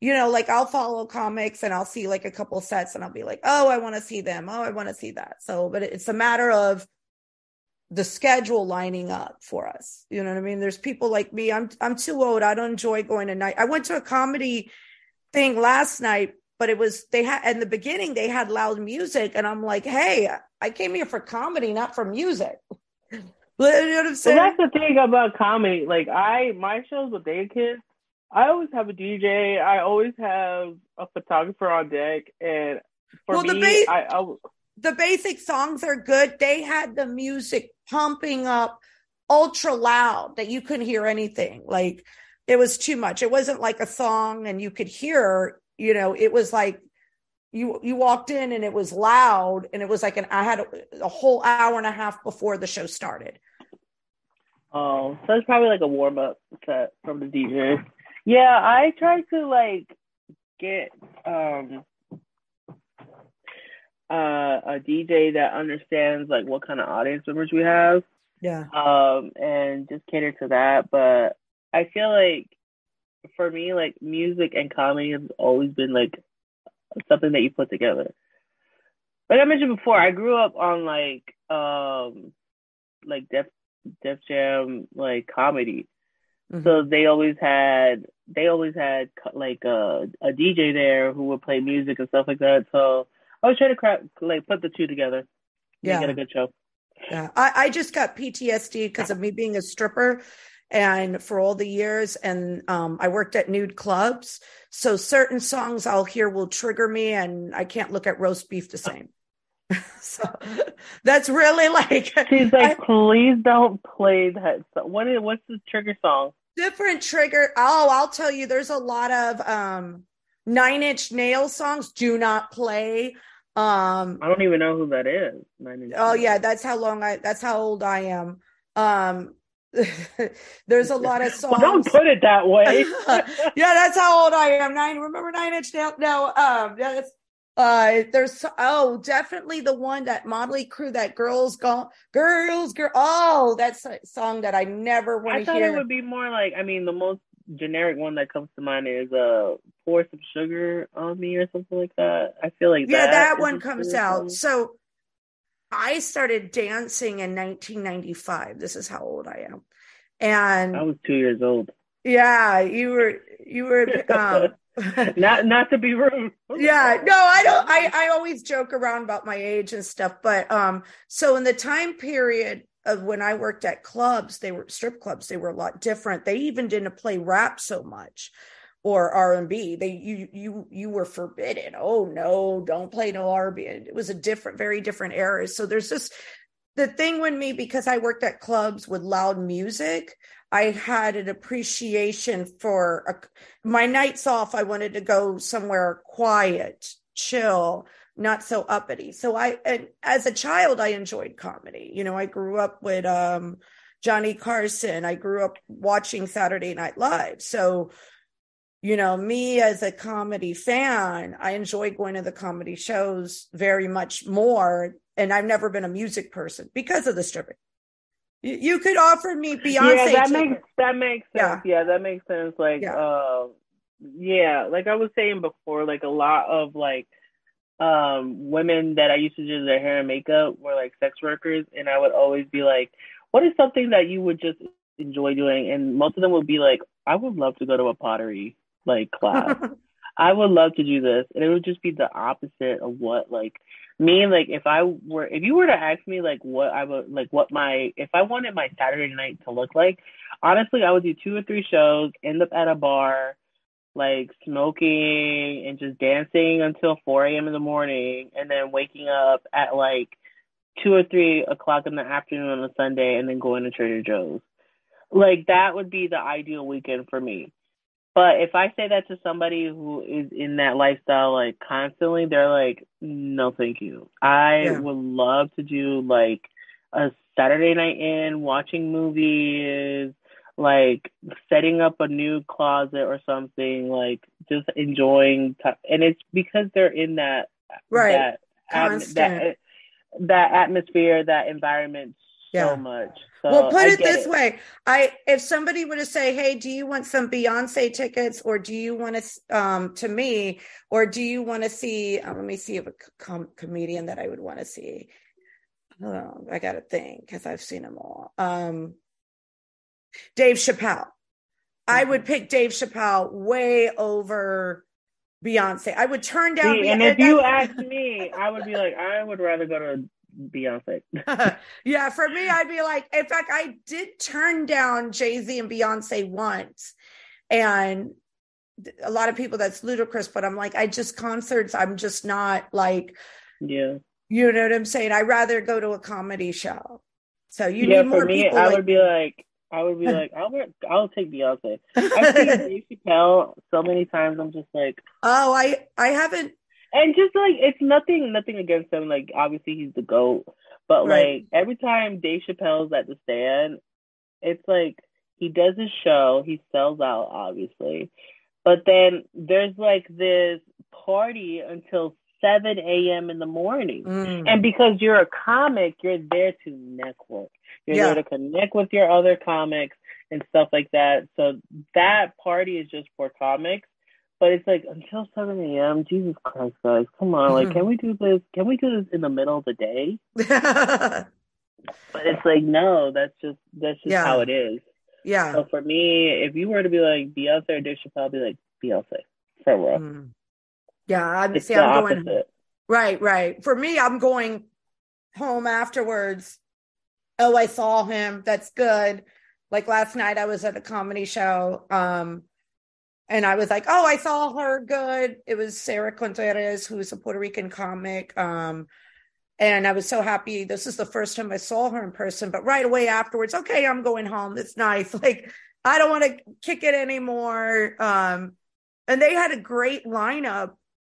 you know, like I'll follow comics and I'll see like a couple sets, and I'll be like, oh, I want to see them. Oh, I want to see that. So, but it's a matter of the schedule lining up for us. You know what I mean? There's people like me. I'm I'm too old. I don't enjoy going to night. I went to a comedy thing last night, but it was they had in the beginning they had loud music, and I'm like, hey, I came here for comedy, not for music. you know what I'm saying? Well, that's the thing about comedy. Like I, my shows with their kids, I always have a DJ. I always have a photographer on deck, and for well, me, ba- I, I the basic songs are good. They had the music pumping up ultra loud that you couldn't hear anything. Like it was too much. It wasn't like a song and you could hear, you know, it was like you you walked in and it was loud and it was like an I had a, a whole hour and a half before the show started. Oh, so it's probably like a warm up set from the DJ. Yeah, I try to like get um uh, a DJ that understands like what kind of audience members we have. Yeah. Um, and just cater to that. But I feel like for me, like music and comedy has always been like something that you put together. Like I mentioned before, I grew up on like um like Def Def Jam like comedy. Mm-hmm. So they always had they always had like a a DJ there who would play music and stuff like that. So I was trying to crack, like put the two together. Yeah, get a good show. Yeah, I, I just got PTSD because of me being a stripper, and for all the years, and um, I worked at nude clubs. So certain songs I'll hear will trigger me, and I can't look at roast beef the same. so that's really like she's like, I, please don't play that. What is what's the trigger song? Different trigger. Oh, I'll tell you. There's a lot of um Nine Inch Nail songs. Do not play. Um, I don't even know who that is. Oh yeah, that's how long I. That's how old I am. Um, there's a lot of songs. well, don't put it that way. yeah, that's how old I am. Nine. Remember Nine Inch Nails? No. Um, that's. Uh, there's oh, definitely the one that Mötley Crüe that girls go, girls, girl. Oh, that's a song that I never want to hear. I thought it would be more like. I mean, the most generic one that comes to mind is uh pour some sugar on me or something like that. I feel like yeah, that, that one comes out. So I started dancing in 1995. This is how old I am, and I was two years old. Yeah, you were you were um, not not to be rude. yeah, no, I don't. I I always joke around about my age and stuff, but um, so in the time period of when I worked at clubs, they were strip clubs. They were a lot different. They even didn't play rap so much or R&B. They you you you were forbidden. Oh no, don't play no R&B. It was a different very different era. So there's this the thing with me because I worked at clubs with loud music, I had an appreciation for a, my nights off. I wanted to go somewhere quiet, chill, not so uppity. So I, and as a child, I enjoyed comedy. You know, I grew up with um, Johnny Carson. I grew up watching Saturday Night Live. So, you know, me as a comedy fan, I enjoy going to the comedy shows very much more. And I've never been a music person because of the stripping. You, you could offer me Beyonce. Yeah, that makes that makes sense. Yeah, yeah that makes sense. Like, yeah. uh, yeah, like I was saying before, like a lot of like um, women that I used to do their hair and makeup were like sex workers, and I would always be like, "What is something that you would just enjoy doing?" And most of them would be like, "I would love to go to a pottery like class. I would love to do this," and it would just be the opposite of what like me like if I were if you were to ask me like what I would like what my if I wanted my Saturday night to look like, honestly, I would do two or three shows, end up at a bar like smoking and just dancing until 4 a.m. in the morning and then waking up at like 2 or 3 o'clock in the afternoon on a Sunday and then going to Trader Joe's. Like that would be the ideal weekend for me. But if I say that to somebody who is in that lifestyle like constantly, they're like, no, thank you. I yeah. would love to do like a Saturday night in, watching movies, like setting up a new closet or something, like just enjoying. And it's because they're in that right that at- that that atmosphere, that environment yeah. so much. So well, put it this it. way: I if somebody were to say, "Hey, do you want some Beyonce tickets, or do you want to um to me, or do you want to see?" Uh, let me see if a com- comedian that I would want to see. Oh, I got to think because I've seen them all. Um, Dave Chappelle. I would mm-hmm. pick Dave Chappelle way over Beyonce. I would turn down. See, and if you ask me, I would be like, I would rather go to Beyonce. yeah, for me, I'd be like, in fact, I did turn down Jay Z and Beyonce once, and a lot of people that's ludicrous, but I'm like, I just concerts. I'm just not like, yeah, you know what I'm saying. I rather go to a comedy show. So you yeah, need more for me, people. I like, would be like, I would be like, I'll I'll take Beyonce. I've seen Dave Chappelle so many times. I'm just like, oh, I I haven't. and just like it's nothing, nothing against him. Like obviously he's the goat, but Right. like every time Dave Chappelle's at the stand, it's like he does his show, he sells out obviously, but then there's like this party until seven a.m. in the morning. Mm. And because you're a comic, you're there to network. You're Yeah. there to connect with your other comics and stuff like that. So that party is just for comics. But it's like until seven a.m. Jesus Christ, guys, come on! Like, can we do this? Can we do this in the middle of the day? But it's like, no, that's just that's just Yeah. how it is. yeah. So for me, if you were to be like Beyonce or Dave Chappelle, be like Beyonce for real. Mm. Yeah, I'm see, I'm going right, right. For me, I'm going home afterwards. Oh, I saw him. That's good. Like last night, I was at a comedy show, um, and I was like, "Oh, I saw her. Good." It was Sarah Contreras, who's a Puerto Rican comic, um, and I was so happy. This is the first time I saw her in person. But right away afterwards, okay, I'm going home. It's nice. Like I don't want to kick it anymore. Um, and they had a great lineup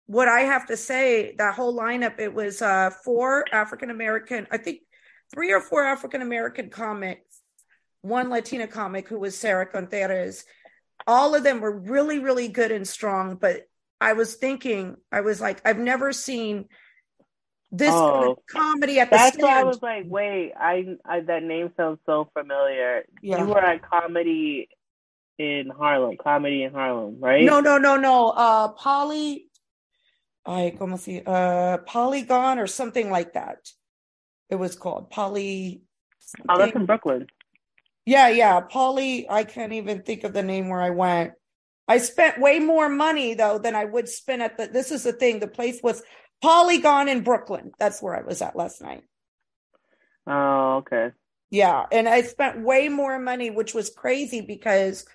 what I have to say, that whole lineup, it was uh four African American, I think three or four African American comics, one Latina comic who was Sarah Contreras. All of them were really, really good and strong. But I was thinking, I was like, I've never seen this kind of Oh. comedy at the That's why I was like, wait, I, I that name sounds so familiar. Yeah. You were at comedy in Harlem, comedy in Harlem, right? No, no, no, no. Uh Poly I como si uh Polygon or something like that. It was called Polly. oh, that's in Brooklyn. Yeah, yeah. Polly. I can't even think of the name where I went. I spent way more money though than I would spend at the this is the thing. The place was Polygon in Brooklyn. That's where I was at last night. Oh, okay. Yeah, and I spent way more money, which was crazy because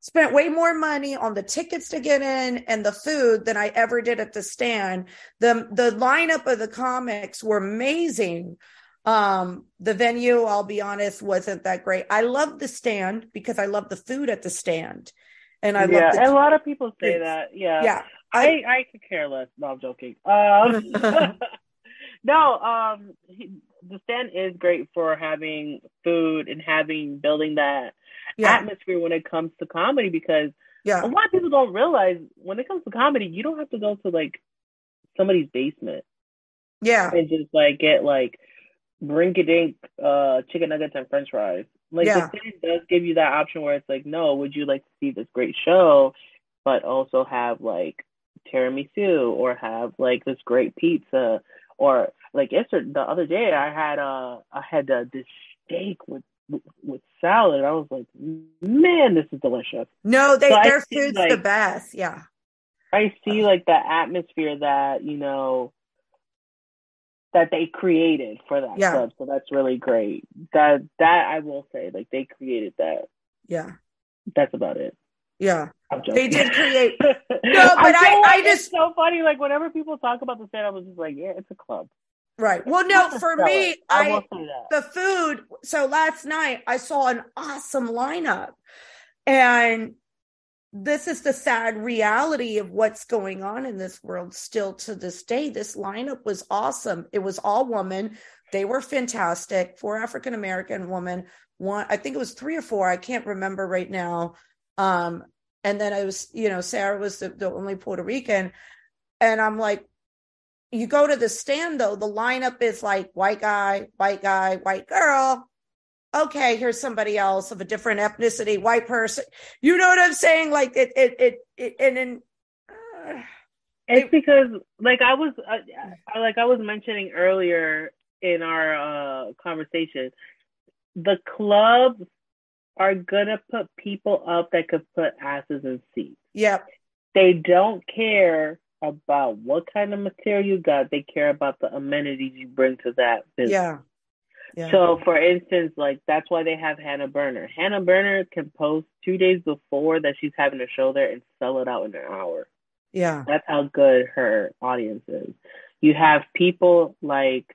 spent way more money on the tickets to get in and the food than I ever did at the stand. The the lineup of the comics were amazing. Um, the venue, I'll be honest, wasn't that great. I love the stand because I love the food at the stand. And I yeah, love the a lot of people say It's- that. Yeah, yeah. I, I could care less. No, I'm joking. Um, no, um, he, the stand is great for having food and having building that yeah, atmosphere when it comes to comedy because yeah, a lot of people don't realize when it comes to comedy, you don't have to go to like somebody's basement yeah, and just like get like brink a dink uh chicken nuggets and french fries. Like Yeah. the city does give you that option where it's like, no, would you like to see this great show, but also have like tiramisu or have like this great pizza or like yesterday the other day I had uh I had uh, this steak with with salad. I was like, man, this is delicious. No, they So their see, food's the best. Yeah. I see like the atmosphere that you know that they created for that Yeah. club. So that's really great. That that I will say, like they created that. Yeah. That's about it. Yeah. They did create no, but I- I just- it's so funny. Like whenever people talk about the stand, I was just like, yeah, it's a club. Right. Well, no, for me. I I will say that. the food. So last night I saw an awesome lineup. And this is the sad reality of what's going on in this world still to this day. This lineup was awesome. It was all women. They were fantastic. Four African American women. One, I think it was three or four. I can't remember right now. Um, and then I was, you know, Sarah was the, the only Puerto Rican. And I'm like, you go to the stand though, the lineup is like white guy, white guy, white girl. Okay, here's somebody else of a different ethnicity, white person. You know what I'm saying? Like it, it, it, it and then. uh, It's because, like I was, uh, like I was mentioning earlier in our uh, conversation, the clubs are gonna put people up that could put asses in seats. yep. They don't care about what kind of material you got. They care about the amenities you bring to that business. Yeah. Yeah. So, for instance, like that's why they have Hannah Berner. Hannah Berner can post two days before that she's having a show there and sell it out in an hour. yeah. That's how good her audience is. You have people like,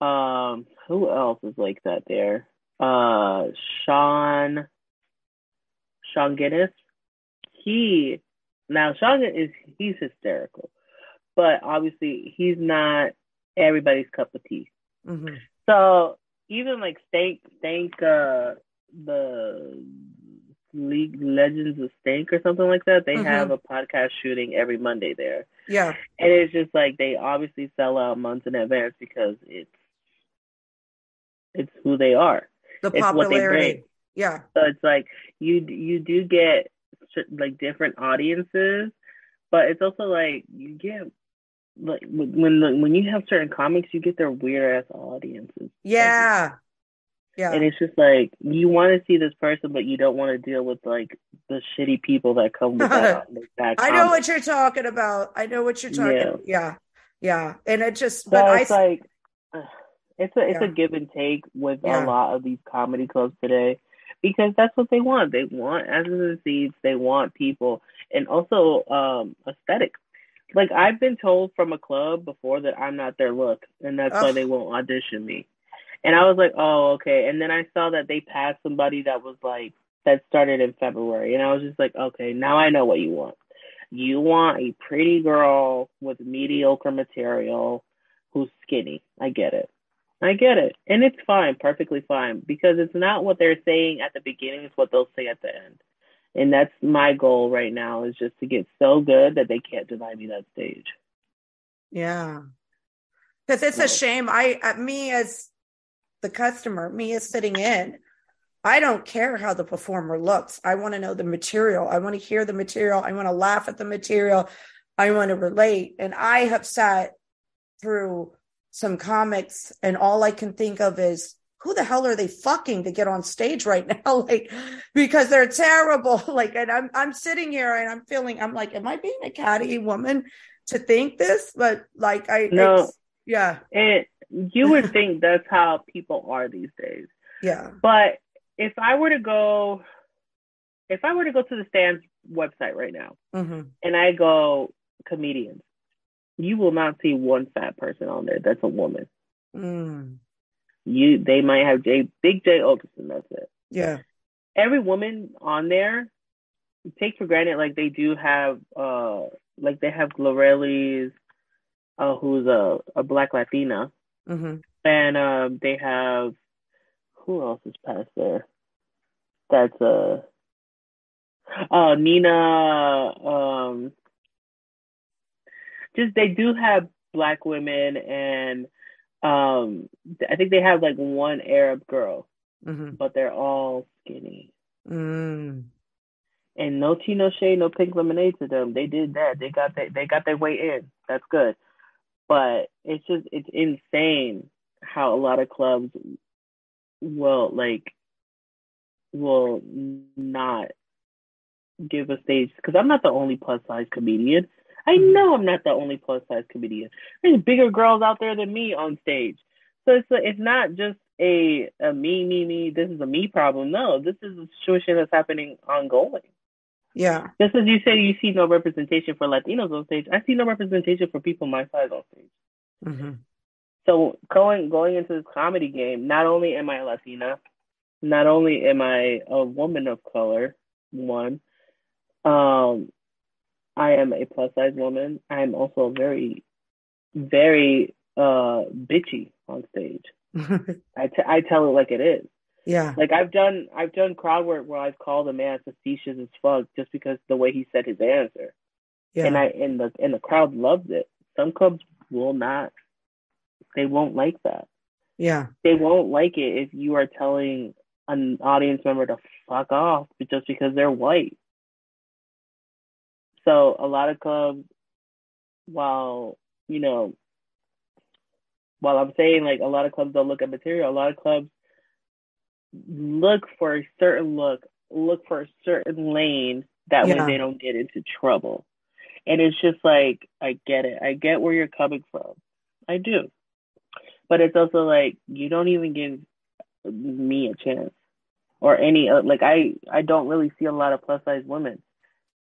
um, who else is like that there? Uh, Sean, Sean Guinness. He now Sean is he's hysterical, but obviously he's not everybody's cup of tea. Mhm. So even like Stank, Stank, uh, the League Legends of Stank or something like that, they Mhm. have a podcast shooting every Monday there, Yeah. and it's just like they obviously sell out months in advance because it's it's who they are. The It's what they popularity. bring. Yeah. So it's like you you do get like different audiences, but it's also like you get like when the, when you have certain comics, you get their weird ass audiences. Yeah. Yeah. And it's just like you want to see this person, but you don't want to deal with like the shitty people that come with that. that I know what you're talking about. I know what you're talking Yeah. Yeah. Yeah. And it just So but I it's like uh, it's a it's Yeah. a give and take with Yeah. a lot of these comedy clubs today because that's what they want. They want and seats. They want people and also um aesthetic. Like I've been told from a club before that I'm not their look, and that's why they won't audition me. And I was like, oh okay. And then I saw that they passed somebody that was like that started in February, and I was just like, okay, now I know what you want. You want a pretty girl with mediocre material who's skinny. I get it. I get it. And it's fine, perfectly fine, because it's not what they're saying at the beginning, it's what they'll say at the end. And that's my goal right now is just to get so good that they can't deny me that stage. Yeah. Because it's a shame. I, uh, me as the customer, me as sitting in, I don't care how the performer looks. I want to know the material. I want to hear the material. I want to laugh at the material. I want to relate. And I have sat through some comics, and all I can think of is who the hell are they fucking to get on stage right now? like, because they're terrible. Like, and I'm I'm sitting here and I'm feeling I'm like, am I being a catty woman to think this? But like, I No. it's- yeah, And you would think that's how people are these days. yeah, But if I were to go if I were to go to the stands website right now hmm and I go comedians, you will not see one fat person on there that's a woman. mm, You they might have J Big Jay Oakerson, that's it. yeah, Every woman on there, take for granted like they do have uh like they have Glorelli's uh who's a, a black Latina hmm and um they have who else is past there? That's uh uh Nina um just they do have black women and um I think they have like one Arab girl, hmm but they're all skinny. mm, And no tea, no shade, no pink lemonade to them. They did that. They got that they got their way in. That's good. But it's just it's insane how a lot of clubs will like will not give a stage because I'm not the only plus size comedian. I Mhm. know I'm not the only plus size comedian. There's bigger girls out there than me on stage. So it's it's not just a a me me me. This is a me problem. No, this is a situation that's happening ongoing. yeah, Just as you say, you see no representation for Latinos on stage. I see no representation for people my size on stage. hmm So going going into this comedy game, not only am I Latina, not only am I a woman of color, one, um, I am a plus size woman. I am also very, very uh bitchy on stage. I, t- I tell it like it is. yeah, Like I've done I've done crowd work where I've called a man facetious as fuck just because the way he said his answer. yeah, And I and the and the crowd loved it. Some clubs will not they won't like that. yeah, They won't like it if you are telling an audience member to fuck off just because they're white. So a lot of clubs while, you know, while I'm saying like a lot of clubs don't look at material, a lot of clubs look for a certain look, look for a certain lane that Yeah. way they don't get into trouble. And it's just like I get it. I get where you're coming from. I do. But it's also like you don't even give me a chance or any uh, like I I don't really see a lot of plus size women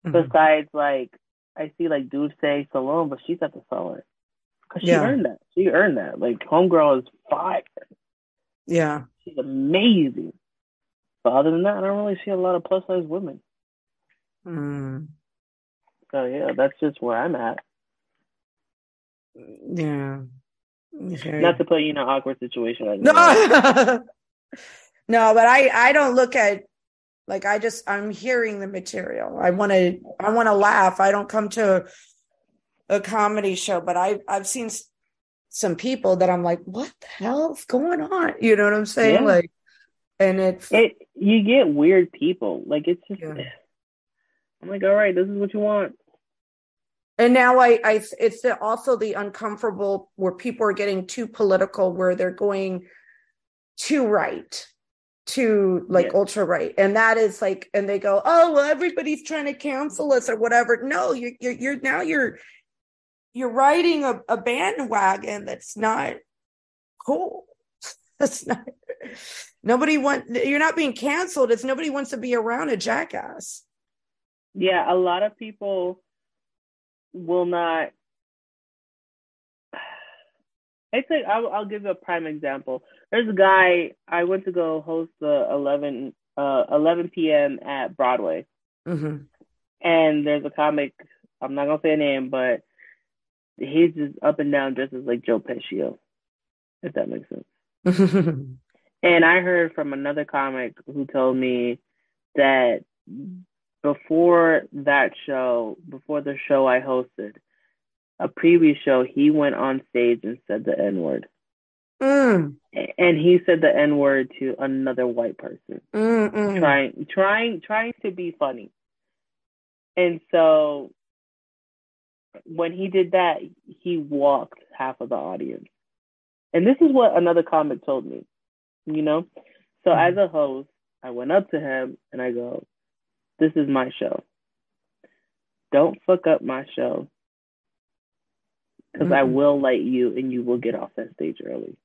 Mhm. besides like I see like dudes say Salome, but she's at the cellar because she Yeah. earned that. She earned that. Like homegirl is fire. yeah, She's amazing. But other than that, I don't really see a lot of plus size women. mm. So yeah, that's just where I'm at. Yeah. Okay. Not to put you in an awkward situation like no. no, but I I don't look at like I just I'm hearing the material. I want to I want to laugh. I don't come to a comedy show, but I I've seen some people that I'm like, what the hell's going on? You know what I'm saying? Yeah. Like, and it's it. You get weird people. Like it's just. Yeah. I'm like, all right, this is what you want. And now I, I, it's the, also the uncomfortable where people are getting too political, where they're going too right, to like yeah. ultra right, and that is like, and they go, oh well, everybody's trying to cancel us or whatever. No, you're, you're, you're now you're, you're riding a, a bandwagon that's not cool. that's not. Nobody want. You're not being canceled. It's nobody wants to be around a jackass. Yeah, a lot of people will not. I think I'll, I'll give you a prime example. There's a guy I went to go host the 11 uh 11 p.m. at Broadway, mm-hmm. and there's a comic. I'm not gonna say a name, but he's just up and down dresses like Joe Pesci, if that makes sense. and I heard from another comic who told me that before that show, before the show I hosted, a previous show, he went on stage and said the N word. Mm. And he said the N word to another white person, Mm-mm. trying, trying, trying to be funny. And so when he did that, he walked half of the audience. And this is what another comic told me, you know? So mm as a host, I went up to him and I go, this is my show. Don't fuck up my show because mm-hmm. I will light you and you will get off that stage early.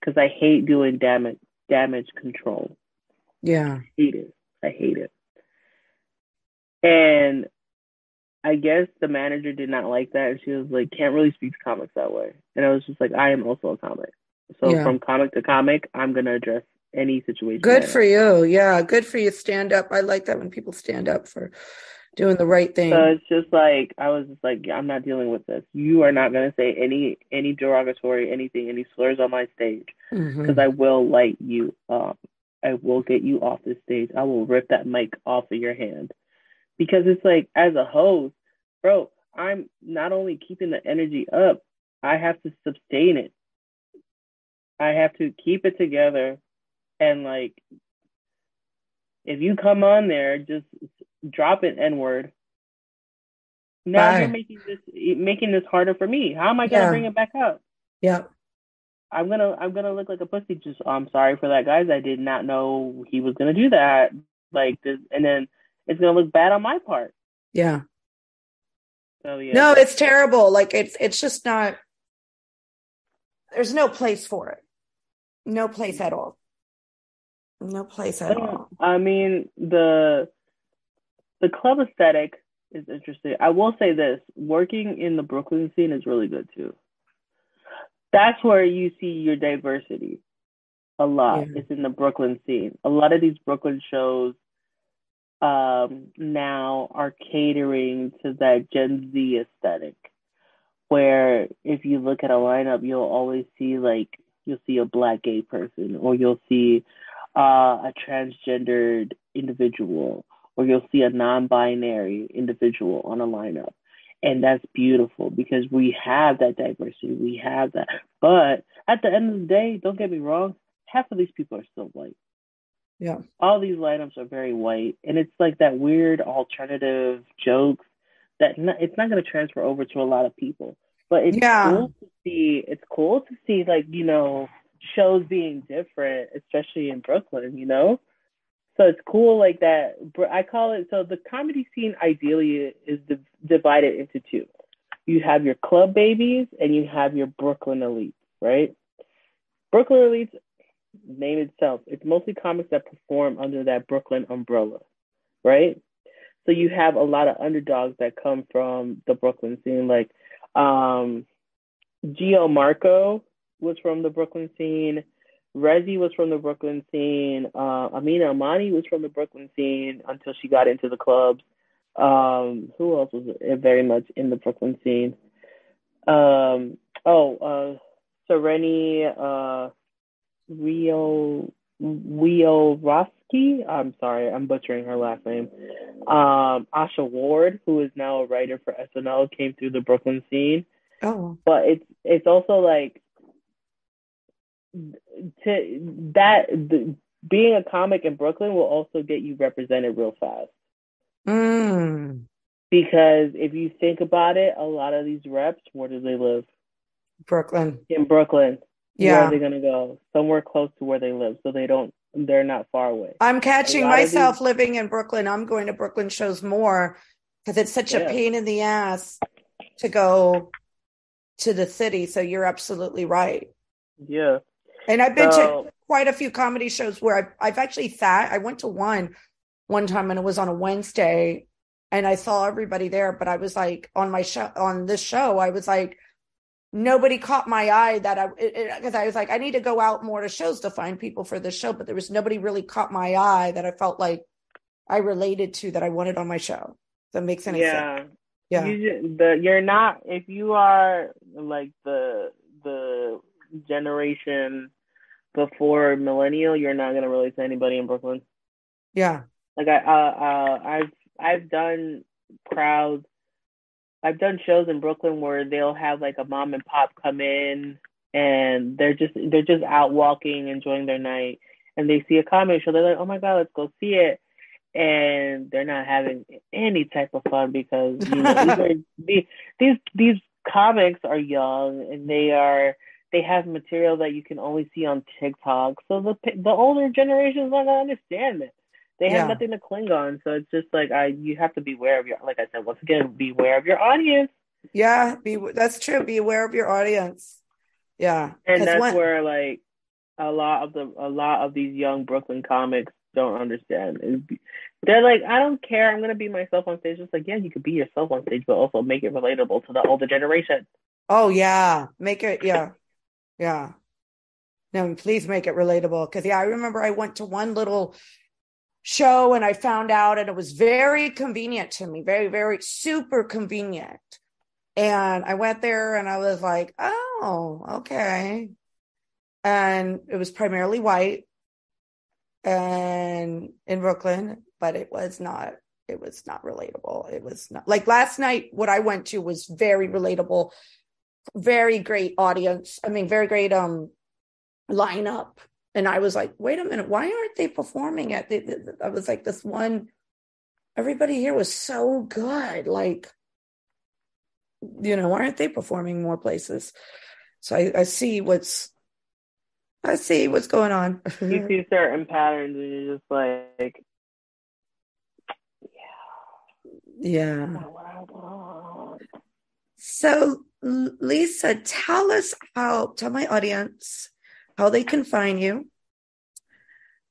Because I hate doing damage damage control. Yeah, I hate it. I hate it. And I guess the manager did not like that, and she was like, "Can't really speak to comics that way." And I was just like, "I am also a comic, so yeah. from comic to comic, I'm gonna address any situation. Good for you. Yeah, good for you. Stand up. I like that when people stand up for doing the right thing. So it's just like I was just like, I'm not dealing with this. You are not going to say any any derogatory anything, any slurs on my stage, because mm-hmm. I will light you up. I will get you off the stage. I will rip that mic off of your hand, because it's like as a host, bro. I'm not only keeping the energy up, I have to sustain it. I have to keep it together and like if you come on there, just drop an N word. Now Bye. you're making this making this harder for me. How am I gonna yeah. bring it back up? Yeah. I'm gonna I'm gonna look like a pussy. Just oh, I'm sorry for that, guys. I did not know he was gonna do that. Like this, and then it's gonna look bad on my part. Yeah. So yeah. No, it's terrible. Like it's it's just not. There's no place for it. No place at all. No place at all. I mean the the club aesthetic is interesting. I will say this: working in the Brooklyn scene is really good too. That's where you see your diversity a lot. Yeah. It's in the Brooklyn scene. A lot of these Brooklyn shows um, now are catering to that Gen Z aesthetic, where if you look at a lineup, you'll always see like you'll see a black gay person, or you'll see uh, a transgendered individual or you'll see a non-binary individual on a lineup. And that's beautiful because we have that diversity. We have that. But at the end of the day don't get me wrong half of these people are still white. Yeah. All these lineups are very white. And it's like that weird alternative jokes that not, it's not going to transfer over to a lot of people. But it's yeah. cool to see it's cool to see like you know shows being different, especially in Brooklyn, you know? So it's cool like that. I call it so the comedy scene ideally is divided into two. You have your club babies and you have your Brooklyn elites, right? Brooklyn elites, name itself, it's mostly comics that perform under that Brooklyn umbrella, right? So you have a lot of underdogs that come from the Brooklyn scene, like um, Gio Marco was from the Brooklyn scene. Rezi was from the Brooklyn scene. Uh, Amina Amani was from the Brooklyn scene until she got into the clubs. Um, who else was very much in the Brooklyn scene? Um. Oh. Uh. Sereni. Uh. Rio. Rio Roski. I'm sorry, I'm butchering her last name. Um, Asha Ward, who is now a writer for SNL, came through the Brooklyn scene. Oh, but it's it's also like to that the, being a comic in Brooklyn will also get you represented real fast. mm. Because if you think about it, a lot of these reps, where do they live? Brooklyn. In Brooklyn. Yeah. Where are they gonna go? Somewhere close to where they live, so they don't. They're not far away. I'm catching A lot of myself these- living in Brooklyn. I'm going to Brooklyn shows more because it's such a pain in the ass to go to the city. So you're absolutely right. Yeah. And I've been So- to quite a few comedy shows where I've, I've actually sat. I went to one one time and it was on a Wednesday and I saw everybody there, but I was like on my show on this show, I was like, nobody caught my eye that I because I was like, I need to go out more to shows to find people for this show, but there was nobody really caught my eye that I felt like I related to that I wanted on my show. That makes any sense. Yeah. Yeah. You the you're not if you are like the the generation before millennial, you're not gonna relate to anybody in Brooklyn. Yeah. Like I uh, uh I've I've done crowds I've done shows in Brooklyn where they'll have like a mom and pop come in and they're just they're just out walking, enjoying their night, and they see a comedy show, they're like, Oh my god, let's go see it and they're not having any type of fun because you know these are these these these comics are young and they are they have material that you can only see on TikTok. So the the older generations not gonna understand it. They have Yeah. nothing to cling on. So it's just like I you have to be aware of your like I said once again be aware of your audience. Yeah. Be that's true. Be aware of your audience. Yeah. And that's when- where like a lot of the a lot of these young Brooklyn comics don't understand. They're like, I don't care. I'm gonna be myself on stage. It's like, yeah, you could be yourself on stage, but also make it relatable to the older generation. Oh yeah, make it yeah, yeah. No, please make it relatable because yeah, I remember I went to one little show and I found out and it was very convenient to me, very very super convenient. And I went there and I was like, oh, okay. And it was primarily white and in Brooklyn, but it was not it was not relatable. It was not like last night what I went to was very relatable very great audience. I mean, very great um lineup. And I was like, wait a minute, why aren't they performing at the, the- I was like, this one, everybody here was so good. Like, you know, why aren't they performing more places? So I, I see what's, I see what's going on. You see certain patterns, and you're just like, yeah. "What what I want." So, Lissa, tell us how, tell my audience how they can find you,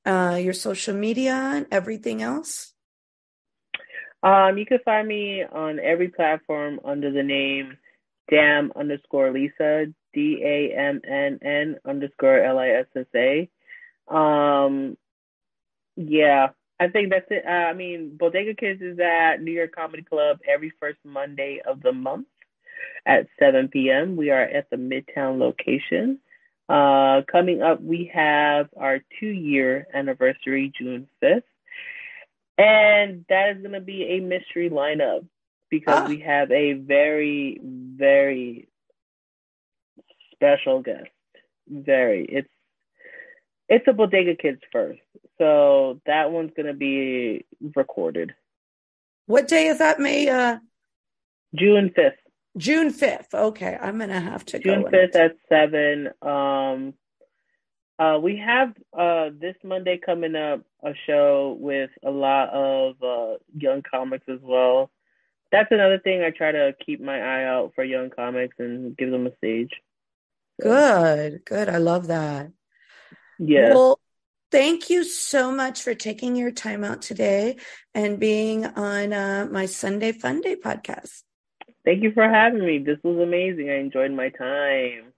uh, your social media, and everything else. Um, you can find me on every platform under the name Dam underscore Lissa D A M N N underscore L I S S A. Um, yeah, I think that's it. Uh, I mean, Bodega Kids is at New York Comedy Club every first Monday of the month at 7 p.m. We are at the Midtown location. Uh, coming up, we have our two year anniversary, June 5th. And that is going to be a mystery lineup because Ah. we have a very, very special guest. Very. It's it's a Bodega Kids first. So that one's going to be recorded What day is that? May uh, June 5th. June fifth. Okay, I'm gonna have to go. June fifth at seven. Um, uh, we have uh this Monday coming up a show with a lot of uh young comics as well. That's another thing I try to keep my eye out for young comics and give them a stage. So, Good, good. I love that. Yeah. Well, thank you so much for taking your time out today and being on uh, my Sunday Fun Day podcast. Thank you for having me. This was amazing. I enjoyed my time.